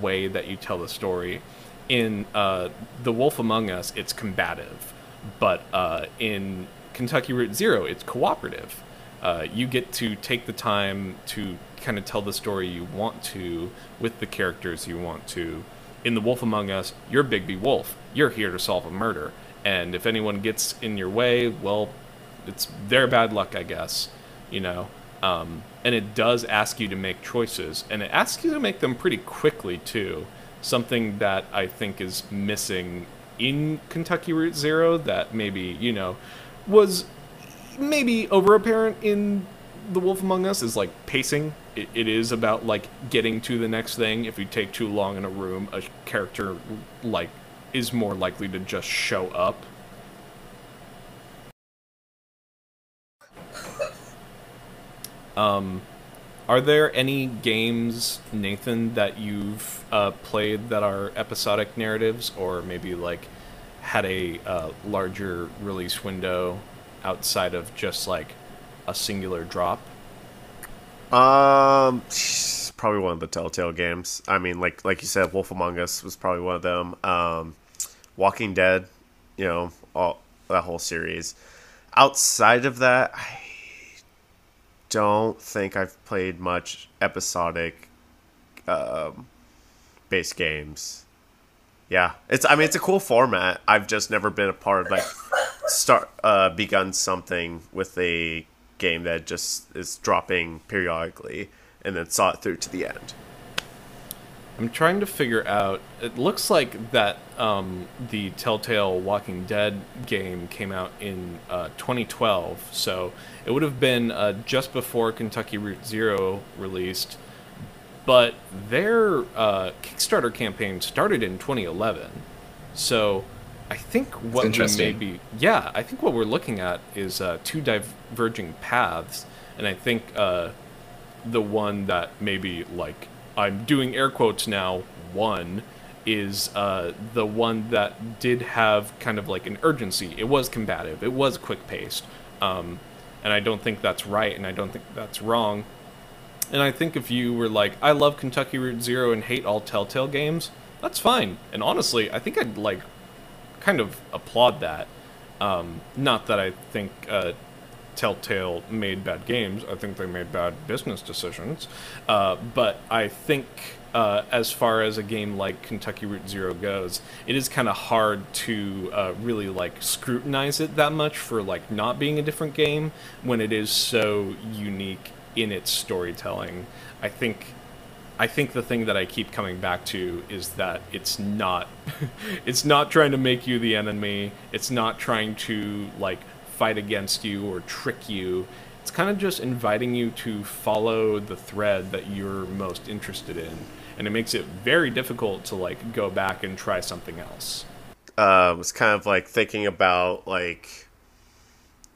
A: way that you tell the story. In uh, The Wolf Among Us, it's combative, but uh, in Kentucky Route Zero, it's cooperative. uh, you get to take the time to kind of tell the story you want to with the characters you want to. In The Wolf Among Us, you're Bigby Wolf. You're here to solve a murder. And if anyone gets in your way, well, it's their bad luck, I guess. You know? Um, and it does ask you to make choices. And it asks you to make them pretty quickly, too. Something that I think is missing in Kentucky Route Zero that maybe, you know, was maybe over apparent in The Wolf Among Us is like pacing. It, it is about like getting to the next thing. If you take too long in a room, a character like is more likely to just show up. Um, are there any games, Nathan, that you've uh, played that are episodic narratives, or maybe like had a uh, larger release window outside of just like a singular drop?
C: Um, probably one of the Telltale games. I mean, like like you said, Wolf Among Us was probably one of them. Um, Walking Dead, you know, all that whole series. Outside of that, I don't think I've played much episodic um, based games. Yeah, it's. I mean, it's a cool format. I've just never been a part of like start uh, begun something with a game that just is dropping periodically and then saw it through to the end.
A: I'm trying to figure out. It looks like that um, the Telltale Walking Dead game came out in uh, 2012, so it would have been uh, just before Kentucky Route Zero released but their uh, Kickstarter campaign started in 2011. So I think what we may be, yeah, I think what we're looking at is uh, two diverging paths, and I think uh, the one that maybe like I'm doing air quotes now. One is uh, the one that did have kind of like an urgency. It was combative. It was quick paced, um, and I don't think that's right, and I don't think that's wrong. And I think if you were like, I love Kentucky Route Zero and hate all Telltale games, that's fine. And honestly, I think I'd like kind of applaud that. Um, not that I think uh, Telltale made bad games. I think they made bad business decisions. Uh, but I think uh, as far as a game like Kentucky Route Zero goes, it is kind of hard to uh, really like scrutinize it that much for like not being a different game when it is so unique in its storytelling. I think I think the thing that I keep coming back to is that it's not it's not trying to make you the enemy. It's not trying to like fight against you or trick you. It's kind of just inviting you to follow the thread that you're most interested in. And it makes it very difficult to like go back and try something else.
C: Uh, was kind of like thinking about like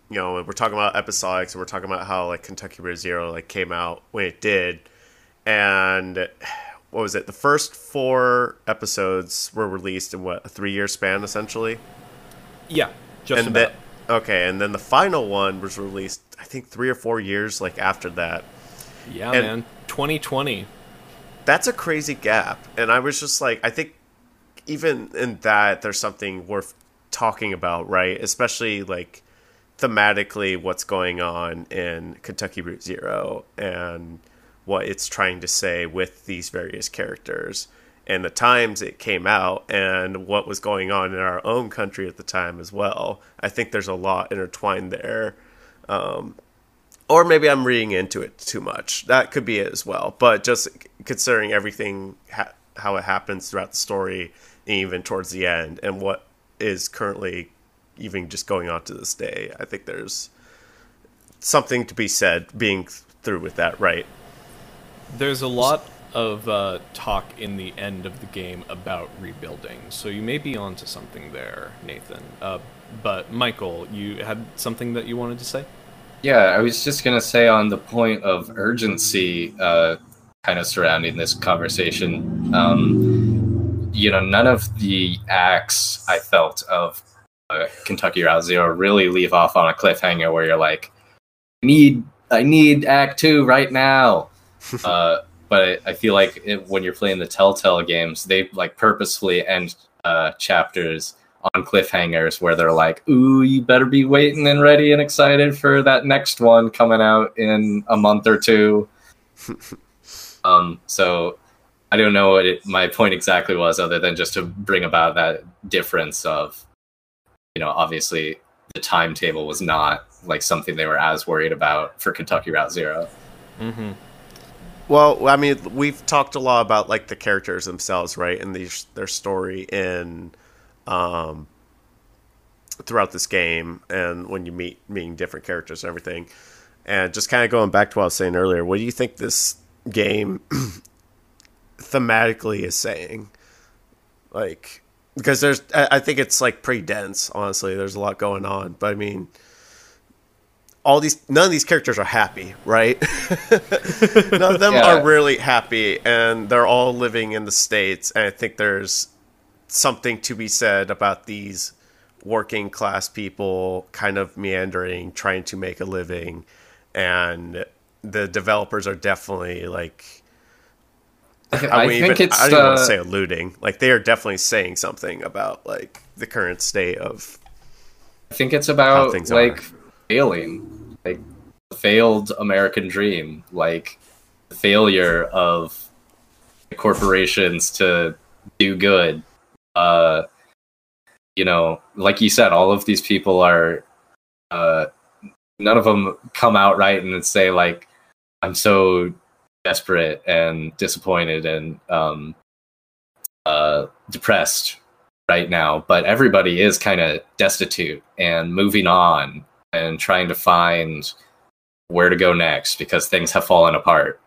C: you know, we're talking about episodics and we're talking about how like Kentucky Route Zero like came out when it did, and what was it? The first four episodes were released in what a three year span essentially.
A: Yeah, just
C: and
A: about.
C: Okay, and then the final one was released I think three or four years like after that.
A: Yeah, and man, 2020.
C: That's a crazy gap, and I was just like, I think even in that there's something worth talking about, right? Especially like thematically what's going on in Kentucky Route Zero and what it's trying to say with these various characters and the times it came out and what was going on in our own country at the time as well. I think there's a lot intertwined there. Um, or maybe I'm reading into it too much. That could be it as well. But just considering everything, ha- how it happens throughout the story, even towards the end, and what is currently even just going on to this day. I think there's something to be said being through with that, right?
A: There's a lot of uh, talk in the end of the game about rebuilding, so you may be onto something there, Nathan. Uh, but Michael, you had something that you wanted to say?
B: Yeah, I was just gonna say on the point of urgency, uh, kind of surrounding this conversation. Um, you know, none of the acts I felt of uh, Kentucky Route Zero really leave off on a cliffhanger where you're like, I need I need Act Two right now. but I feel like it, when you're playing the Telltale games, they like purposefully end uh, chapters on cliffhangers where they're like, "Ooh, you better be waiting and ready and excited for that next one coming out in a month or two. um, so I don't know what it, my point exactly was, other than just to bring about that difference of, you know, obviously the timetable was not like something they were as worried about for Kentucky Route 0
A: Mm-hmm.
C: Well, I mean, we've talked a lot about like the characters themselves, right, and the, their story in um, throughout this game, and when you meet meeting different characters and everything, and just kind of going back to what I was saying earlier, what do you think this game thematically is saying? Like, because there's, I think it's like pretty dense. Honestly, there's a lot going on, but I mean all these none of these characters are happy, right? none of them
B: Yeah.
C: are really happy, and they're all living in the states. And I think there's something to be said about these working class people kind of meandering, trying to make a living, and the developers are definitely like.
B: I,
C: wouldn't
B: think
C: even,
B: it's
C: I don't even want
B: uh,
C: to say alluding. Like they are definitely saying something about like the current state of
B: I think it's about like
C: are.
B: failing, like the failed American dream, like the failure of corporations to do good. Uh, you know, like you said, all of these people are, uh, none of them come out right and say like, "I'm so desperate and disappointed and um, uh, depressed right now, but everybody is kind of destitute and moving on and trying to find where to go next because things have fallen apart.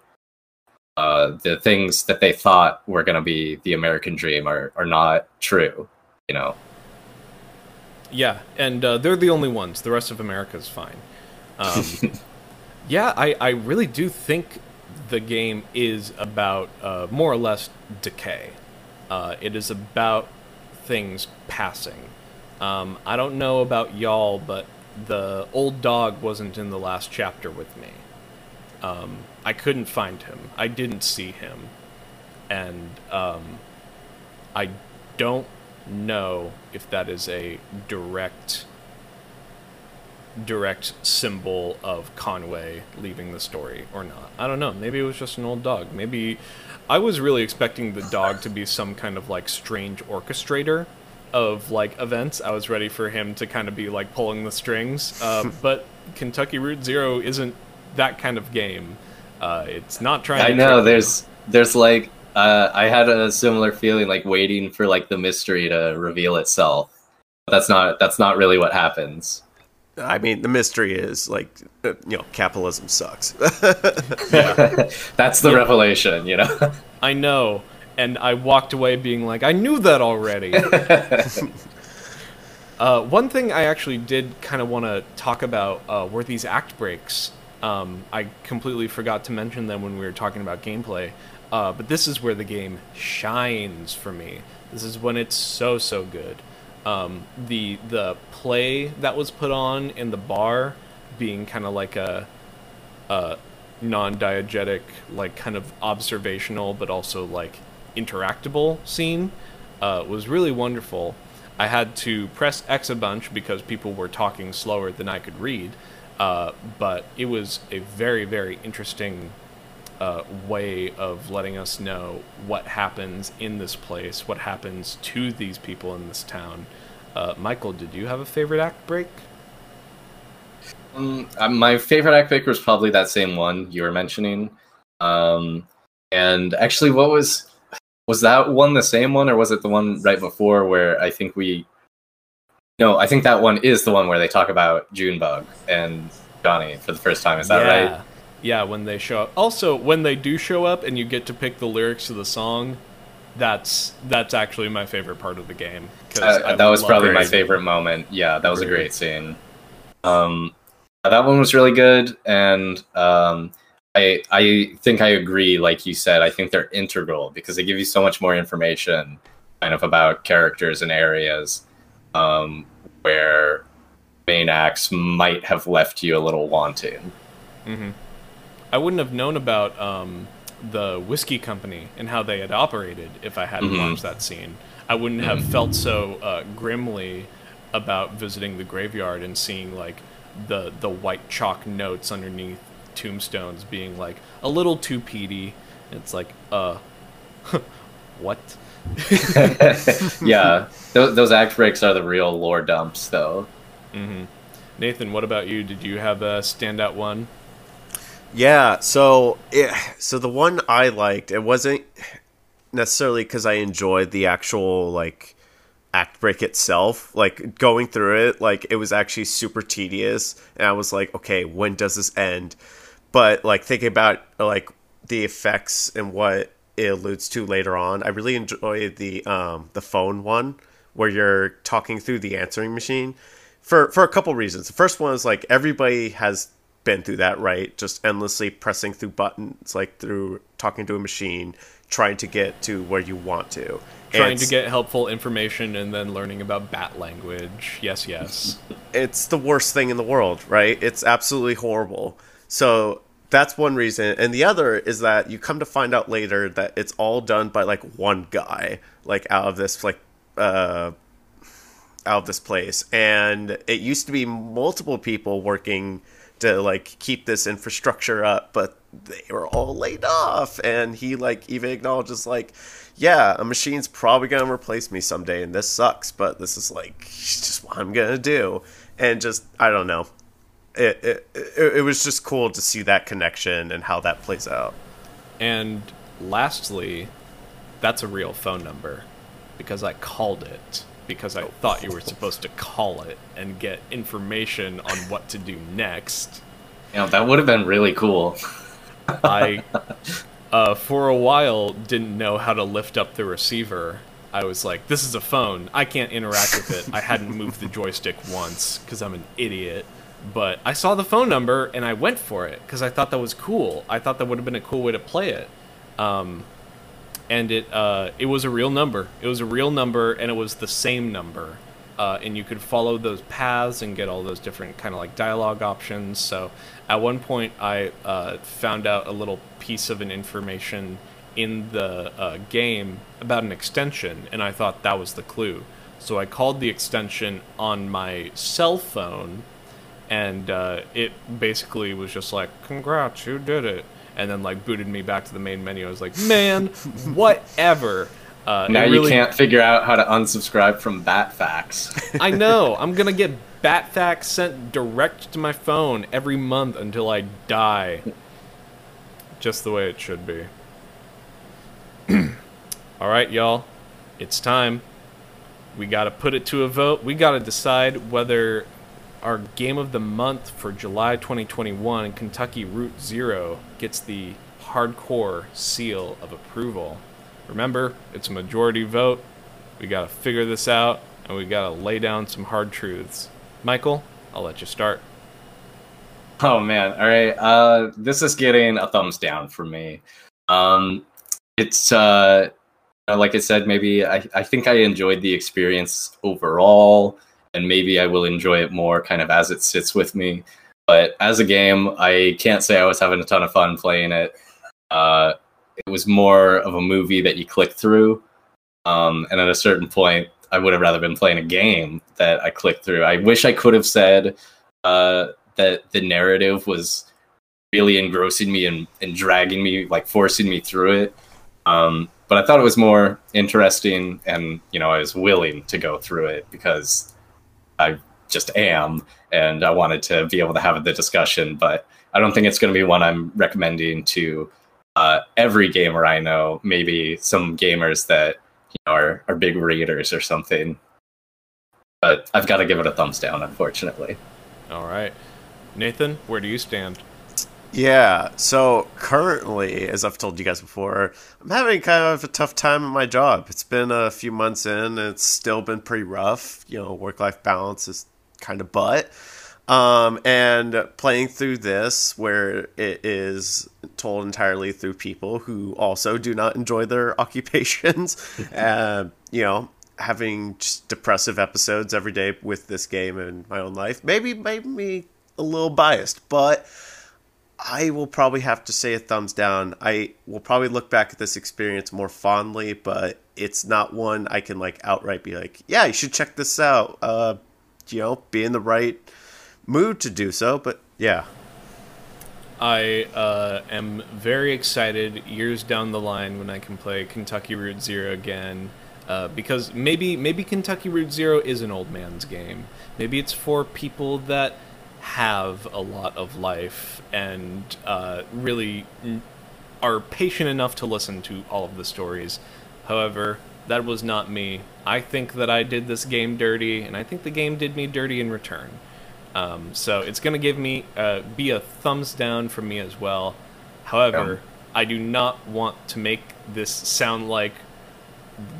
B: Uh, the things that they thought were going to be the American dream are, are not true, you know.
A: Yeah, and uh, they're the only ones. The rest of America is fine. Um, yeah, I, I really do think the game is about uh, more or less decay. Uh, it is about things passing. Um, I don't know about y'all, but the old dog wasn't in the last chapter with me. Um, I couldn't find him. I didn't see him. And um, I don't know if that is a direct direct symbol of Conway leaving the story or not. I don't know. Maybe it was just an old dog. Maybe I was really expecting the dog to be some kind of like strange orchestrator of like events. I was ready for him to kind of be like pulling the strings. Uh, but Kentucky Route Zero isn't that kind of game. Uh, it's not trying.
B: To I
A: to
B: know
A: trick you.
B: there's there's like uh, I had a similar feeling like waiting for like the mystery to reveal itself. But that's not that's not really what happens.
C: I mean, the mystery is like, uh, you know, capitalism sucks.
B: that's the revelation, you know.
A: I know. And I walked away being like, I knew that already. uh, one thing I actually did kind of want to talk about uh, were these act breaks. Um, I completely forgot to mention them when we were talking about gameplay. Uh, but this is where the game shines for me. This is when it's so so good. Um, the the play that was put on in the bar, being kind of like a, a non-diegetic, like kind of observational, but also like interactable scene, uh, was really wonderful. I had to press X a bunch because people were talking slower than I could read, uh, but it was a very very interesting uh, way of letting us know what happens in this place, what happens to these people in this town. Uh, Michael, did you have a favorite act break?
B: Um, my favorite act break was probably that same one you were mentioning. Um, and actually, what was was that one the same one, or was it the one right before where I think we? No, I think that one is the one where they talk about Junebug and Johnny for the first time. Is that
A: yeah.
B: right?
A: Yeah, when they show up. Also, when they do show up and you get to pick the lyrics to the song, that's that's actually my favorite part of the game.
B: Uh, that was probably my
A: it.
B: favorite moment. Yeah, that was a great scene. Um, that one was really good, and um, I I think I agree. Like you said, I think they're integral because they give you so much more information, kind of about characters and areas um, where main acts might have left you a little wanting.
A: I wouldn't have known about um, the whiskey company and how they had operated if I hadn't
B: Mhm.
A: watched that scene. I wouldn't have felt so uh, grimly about visiting the graveyard and seeing like the the white chalk notes underneath tombstones being like a little too peaty. It's like, uh, what?
B: yeah, those, those act breaks are the real lore dumps, though.
A: Nathan, what about you? Did you have a standout one?
C: Yeah, so it, so the one I liked, it wasn't necessarily because I enjoyed the actual like act break itself. Like going through it, like it was actually super tedious, and I was like, okay, when does this end? But like thinking about like the effects and what it alludes to later on, I really enjoyed the um the phone one where you're talking through the answering machine for for a couple reasons. The first one is like everybody has been through that, right? Just endlessly pressing through buttons, like through talking to a machine, trying to get to where you want to.
A: Trying
C: And
A: to get helpful information and then learning about bat language. Yes, yes.
C: it's the worst thing in the world, right? It's absolutely horrible. So that's one reason. And the other is that you come to find out later that it's all done by like one guy, like out of this like uh out of this place. And it used to be multiple people working to like keep this infrastructure up, but they were all laid off. And he like even acknowledges like, yeah, a machine's probably gonna replace me someday, and this sucks, but this is like just what I'm gonna do. And just I don't know. It, it, it, it was just cool to see that connection and how that plays out.
A: And lastly, that's a real phone number because I called it because I thought you were supposed to call it and get information on what to do next.
B: You know, that would have been really cool.
A: I, uh, for a while, didn't know how to lift up the receiver. I was like, this is a phone. I can't interact with it. I hadn't moved the joystick once because I'm an idiot. But I saw the phone number and I went for it because I thought that was cool. I thought that would have been a cool way to play it. Um, and it uh, it was a real number. It was a real number, and it was the same number. Uh, and you could follow those paths and get all those different kind of like dialogue options. So at one point, I uh, found out a little piece of an information in the uh, game about an extension, and I thought that was the clue. So I called the extension on my cell phone, and uh, it basically was just like, "Congrats, you did it." And then like booted me back to the main menu. I was like, "Man, whatever." Uh,
B: Now you can't figure out how to unsubscribe from Batfax.
A: I know. I'm gonna get Batfax sent direct to my phone every month until I die. Just the way it should be. All right, y'all. It's time. We gotta put it to a vote. We gotta decide whether our game of the month for July 2021, Kentucky Route Zero, gets the hardcore seal of approval. Remember, it's a majority vote. We gotta figure this out, and we gotta lay down some hard truths. Michael, I'll let you start.
B: Oh man, all right. Uh, this is getting a thumbs down for me. Um, it's uh, like I said, maybe I, I think I enjoyed the experience overall, and maybe I will enjoy it more kind of as it sits with me. But as a game, I can't say I was having a ton of fun playing it. Uh, it was more of a movie that you click through, um, and at a certain point, I would have rather been playing a game that I clicked through. I wish I could have said. Uh, that the narrative was really engrossing me and, and dragging me, like forcing me through it. Um, but I thought it was more interesting, and you know, I was willing to go through it because I just am, and I wanted to be able to have the discussion. But I don't think it's going to be one I'm recommending to uh, every gamer I know. Maybe some gamers that you know are, are big readers or something. But I've got to give it a thumbs down, unfortunately.
A: All right. Nathan, where do you stand?
C: Yeah, so currently, as I've told you guys before, I'm having kind of a tough time at my job. It's been a few months in, and it's still been pretty rough. You know, work life balance is kind of butt. Um, and playing through this, where it is told entirely through people who also do not enjoy their occupations, uh, you know, having just depressive episodes every day with this game and my own life, maybe made me a little biased, but I will probably have to say a thumbs down. I will probably look back at this experience more fondly, but it's not one I can like outright be like, yeah, you should check this out. Uh, you know, be in the right mood to do so. But yeah,
A: I uh, am very excited years down the line when I can play Kentucky Route Zero again. Uh, because maybe maybe Kentucky Route Zero is an old man's game. Maybe it's for people that have a lot of life and uh, really are patient enough to listen to all of the stories. However, that was not me. I think that I did this game dirty, and I think the game did me dirty in return. Um, so it's going to give me uh, be a thumbs down from me as well. However, I do not want to make this sound like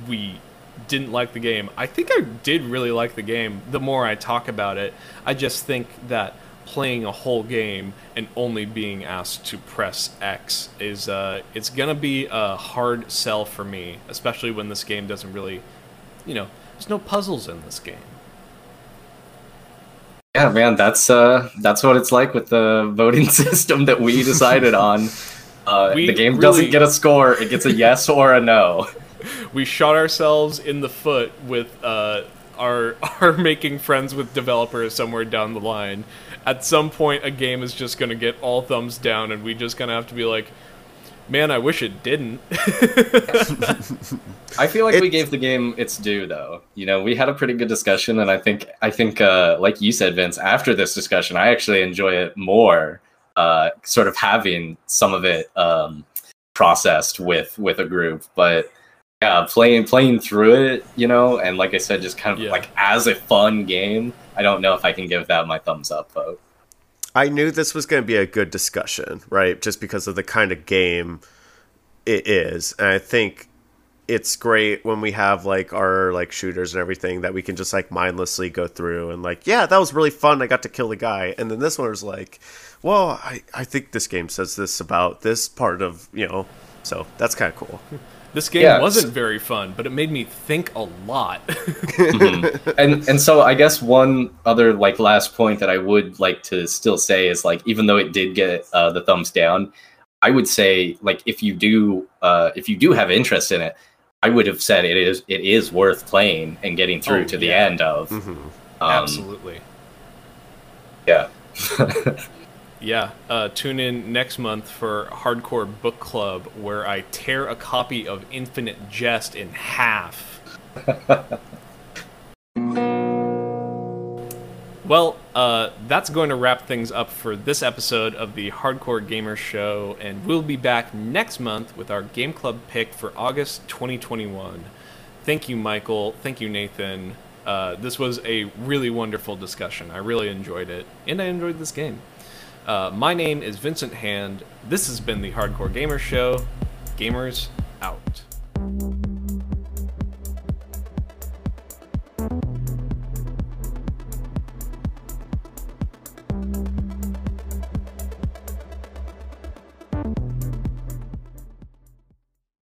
A: we didn't like the game. I think I did really like the game the more I talk about it. I just think that playing a whole game and only being asked to press X is uh, it's gonna be a hard sell for me, especially when this game doesn't really, you know, there's no puzzles in this game.
B: Yeah, man, that's uh, that's what it's like with the voting system that we decided on. Uh, we the game really... doesn't get a score; it gets a yes or a no.
A: We shot ourselves in the foot with uh, our our making friends with developers somewhere down the line. At some point, a game is just going to get all thumbs down, and we just going to have to be like, "Man, I wish it didn't."
B: I feel like it's... we gave the game its due, though. You know, we had a pretty good discussion, and I think I think, uh, like you said, Vince, after this discussion, I actually enjoy it more. Uh, sort of having some of it um, processed with with a group, but yeah, playing playing through it, you know, and like I said, just kind of yeah. like as a fun game. I don't know if I can give that my thumbs up vote.
C: I knew this was going to be a good discussion, right? Just because of the kind of game it is, and I think it's great when we have like our like shooters and everything that we can just like mindlessly go through and like, yeah, that was really fun. I got to kill the guy, and then this one was like, well, I I think this game says this about this part of you know, so that's kind of cool.
A: This game yeah. wasn't very fun, but it made me think a lot.
B: mm-hmm. And and so I guess one other like last point that I would like to still say is like even though it did get uh, the thumbs down, I would say like if you do uh, if you do have interest in it, I would have said it is it is worth playing and getting through oh, to the end of.
A: Mm-hmm. Um, Absolutely.
B: Yeah.
A: Yeah, uh, tune in next month for Hardcore Book Club, where I tear a copy of Infinite Jest in half. well, uh, that's going to wrap things up for this episode of the Hardcore Gamerz Show, and we'll be back next month with our Game Club pick for August 2021. Thank you, Michael. Thank you, Nathan. Uh, this was a really wonderful discussion. I really enjoyed it, and I enjoyed this game. Uh, my name is Vincent Hand. This has been the Hardcore Gamerz Show. Gamers out.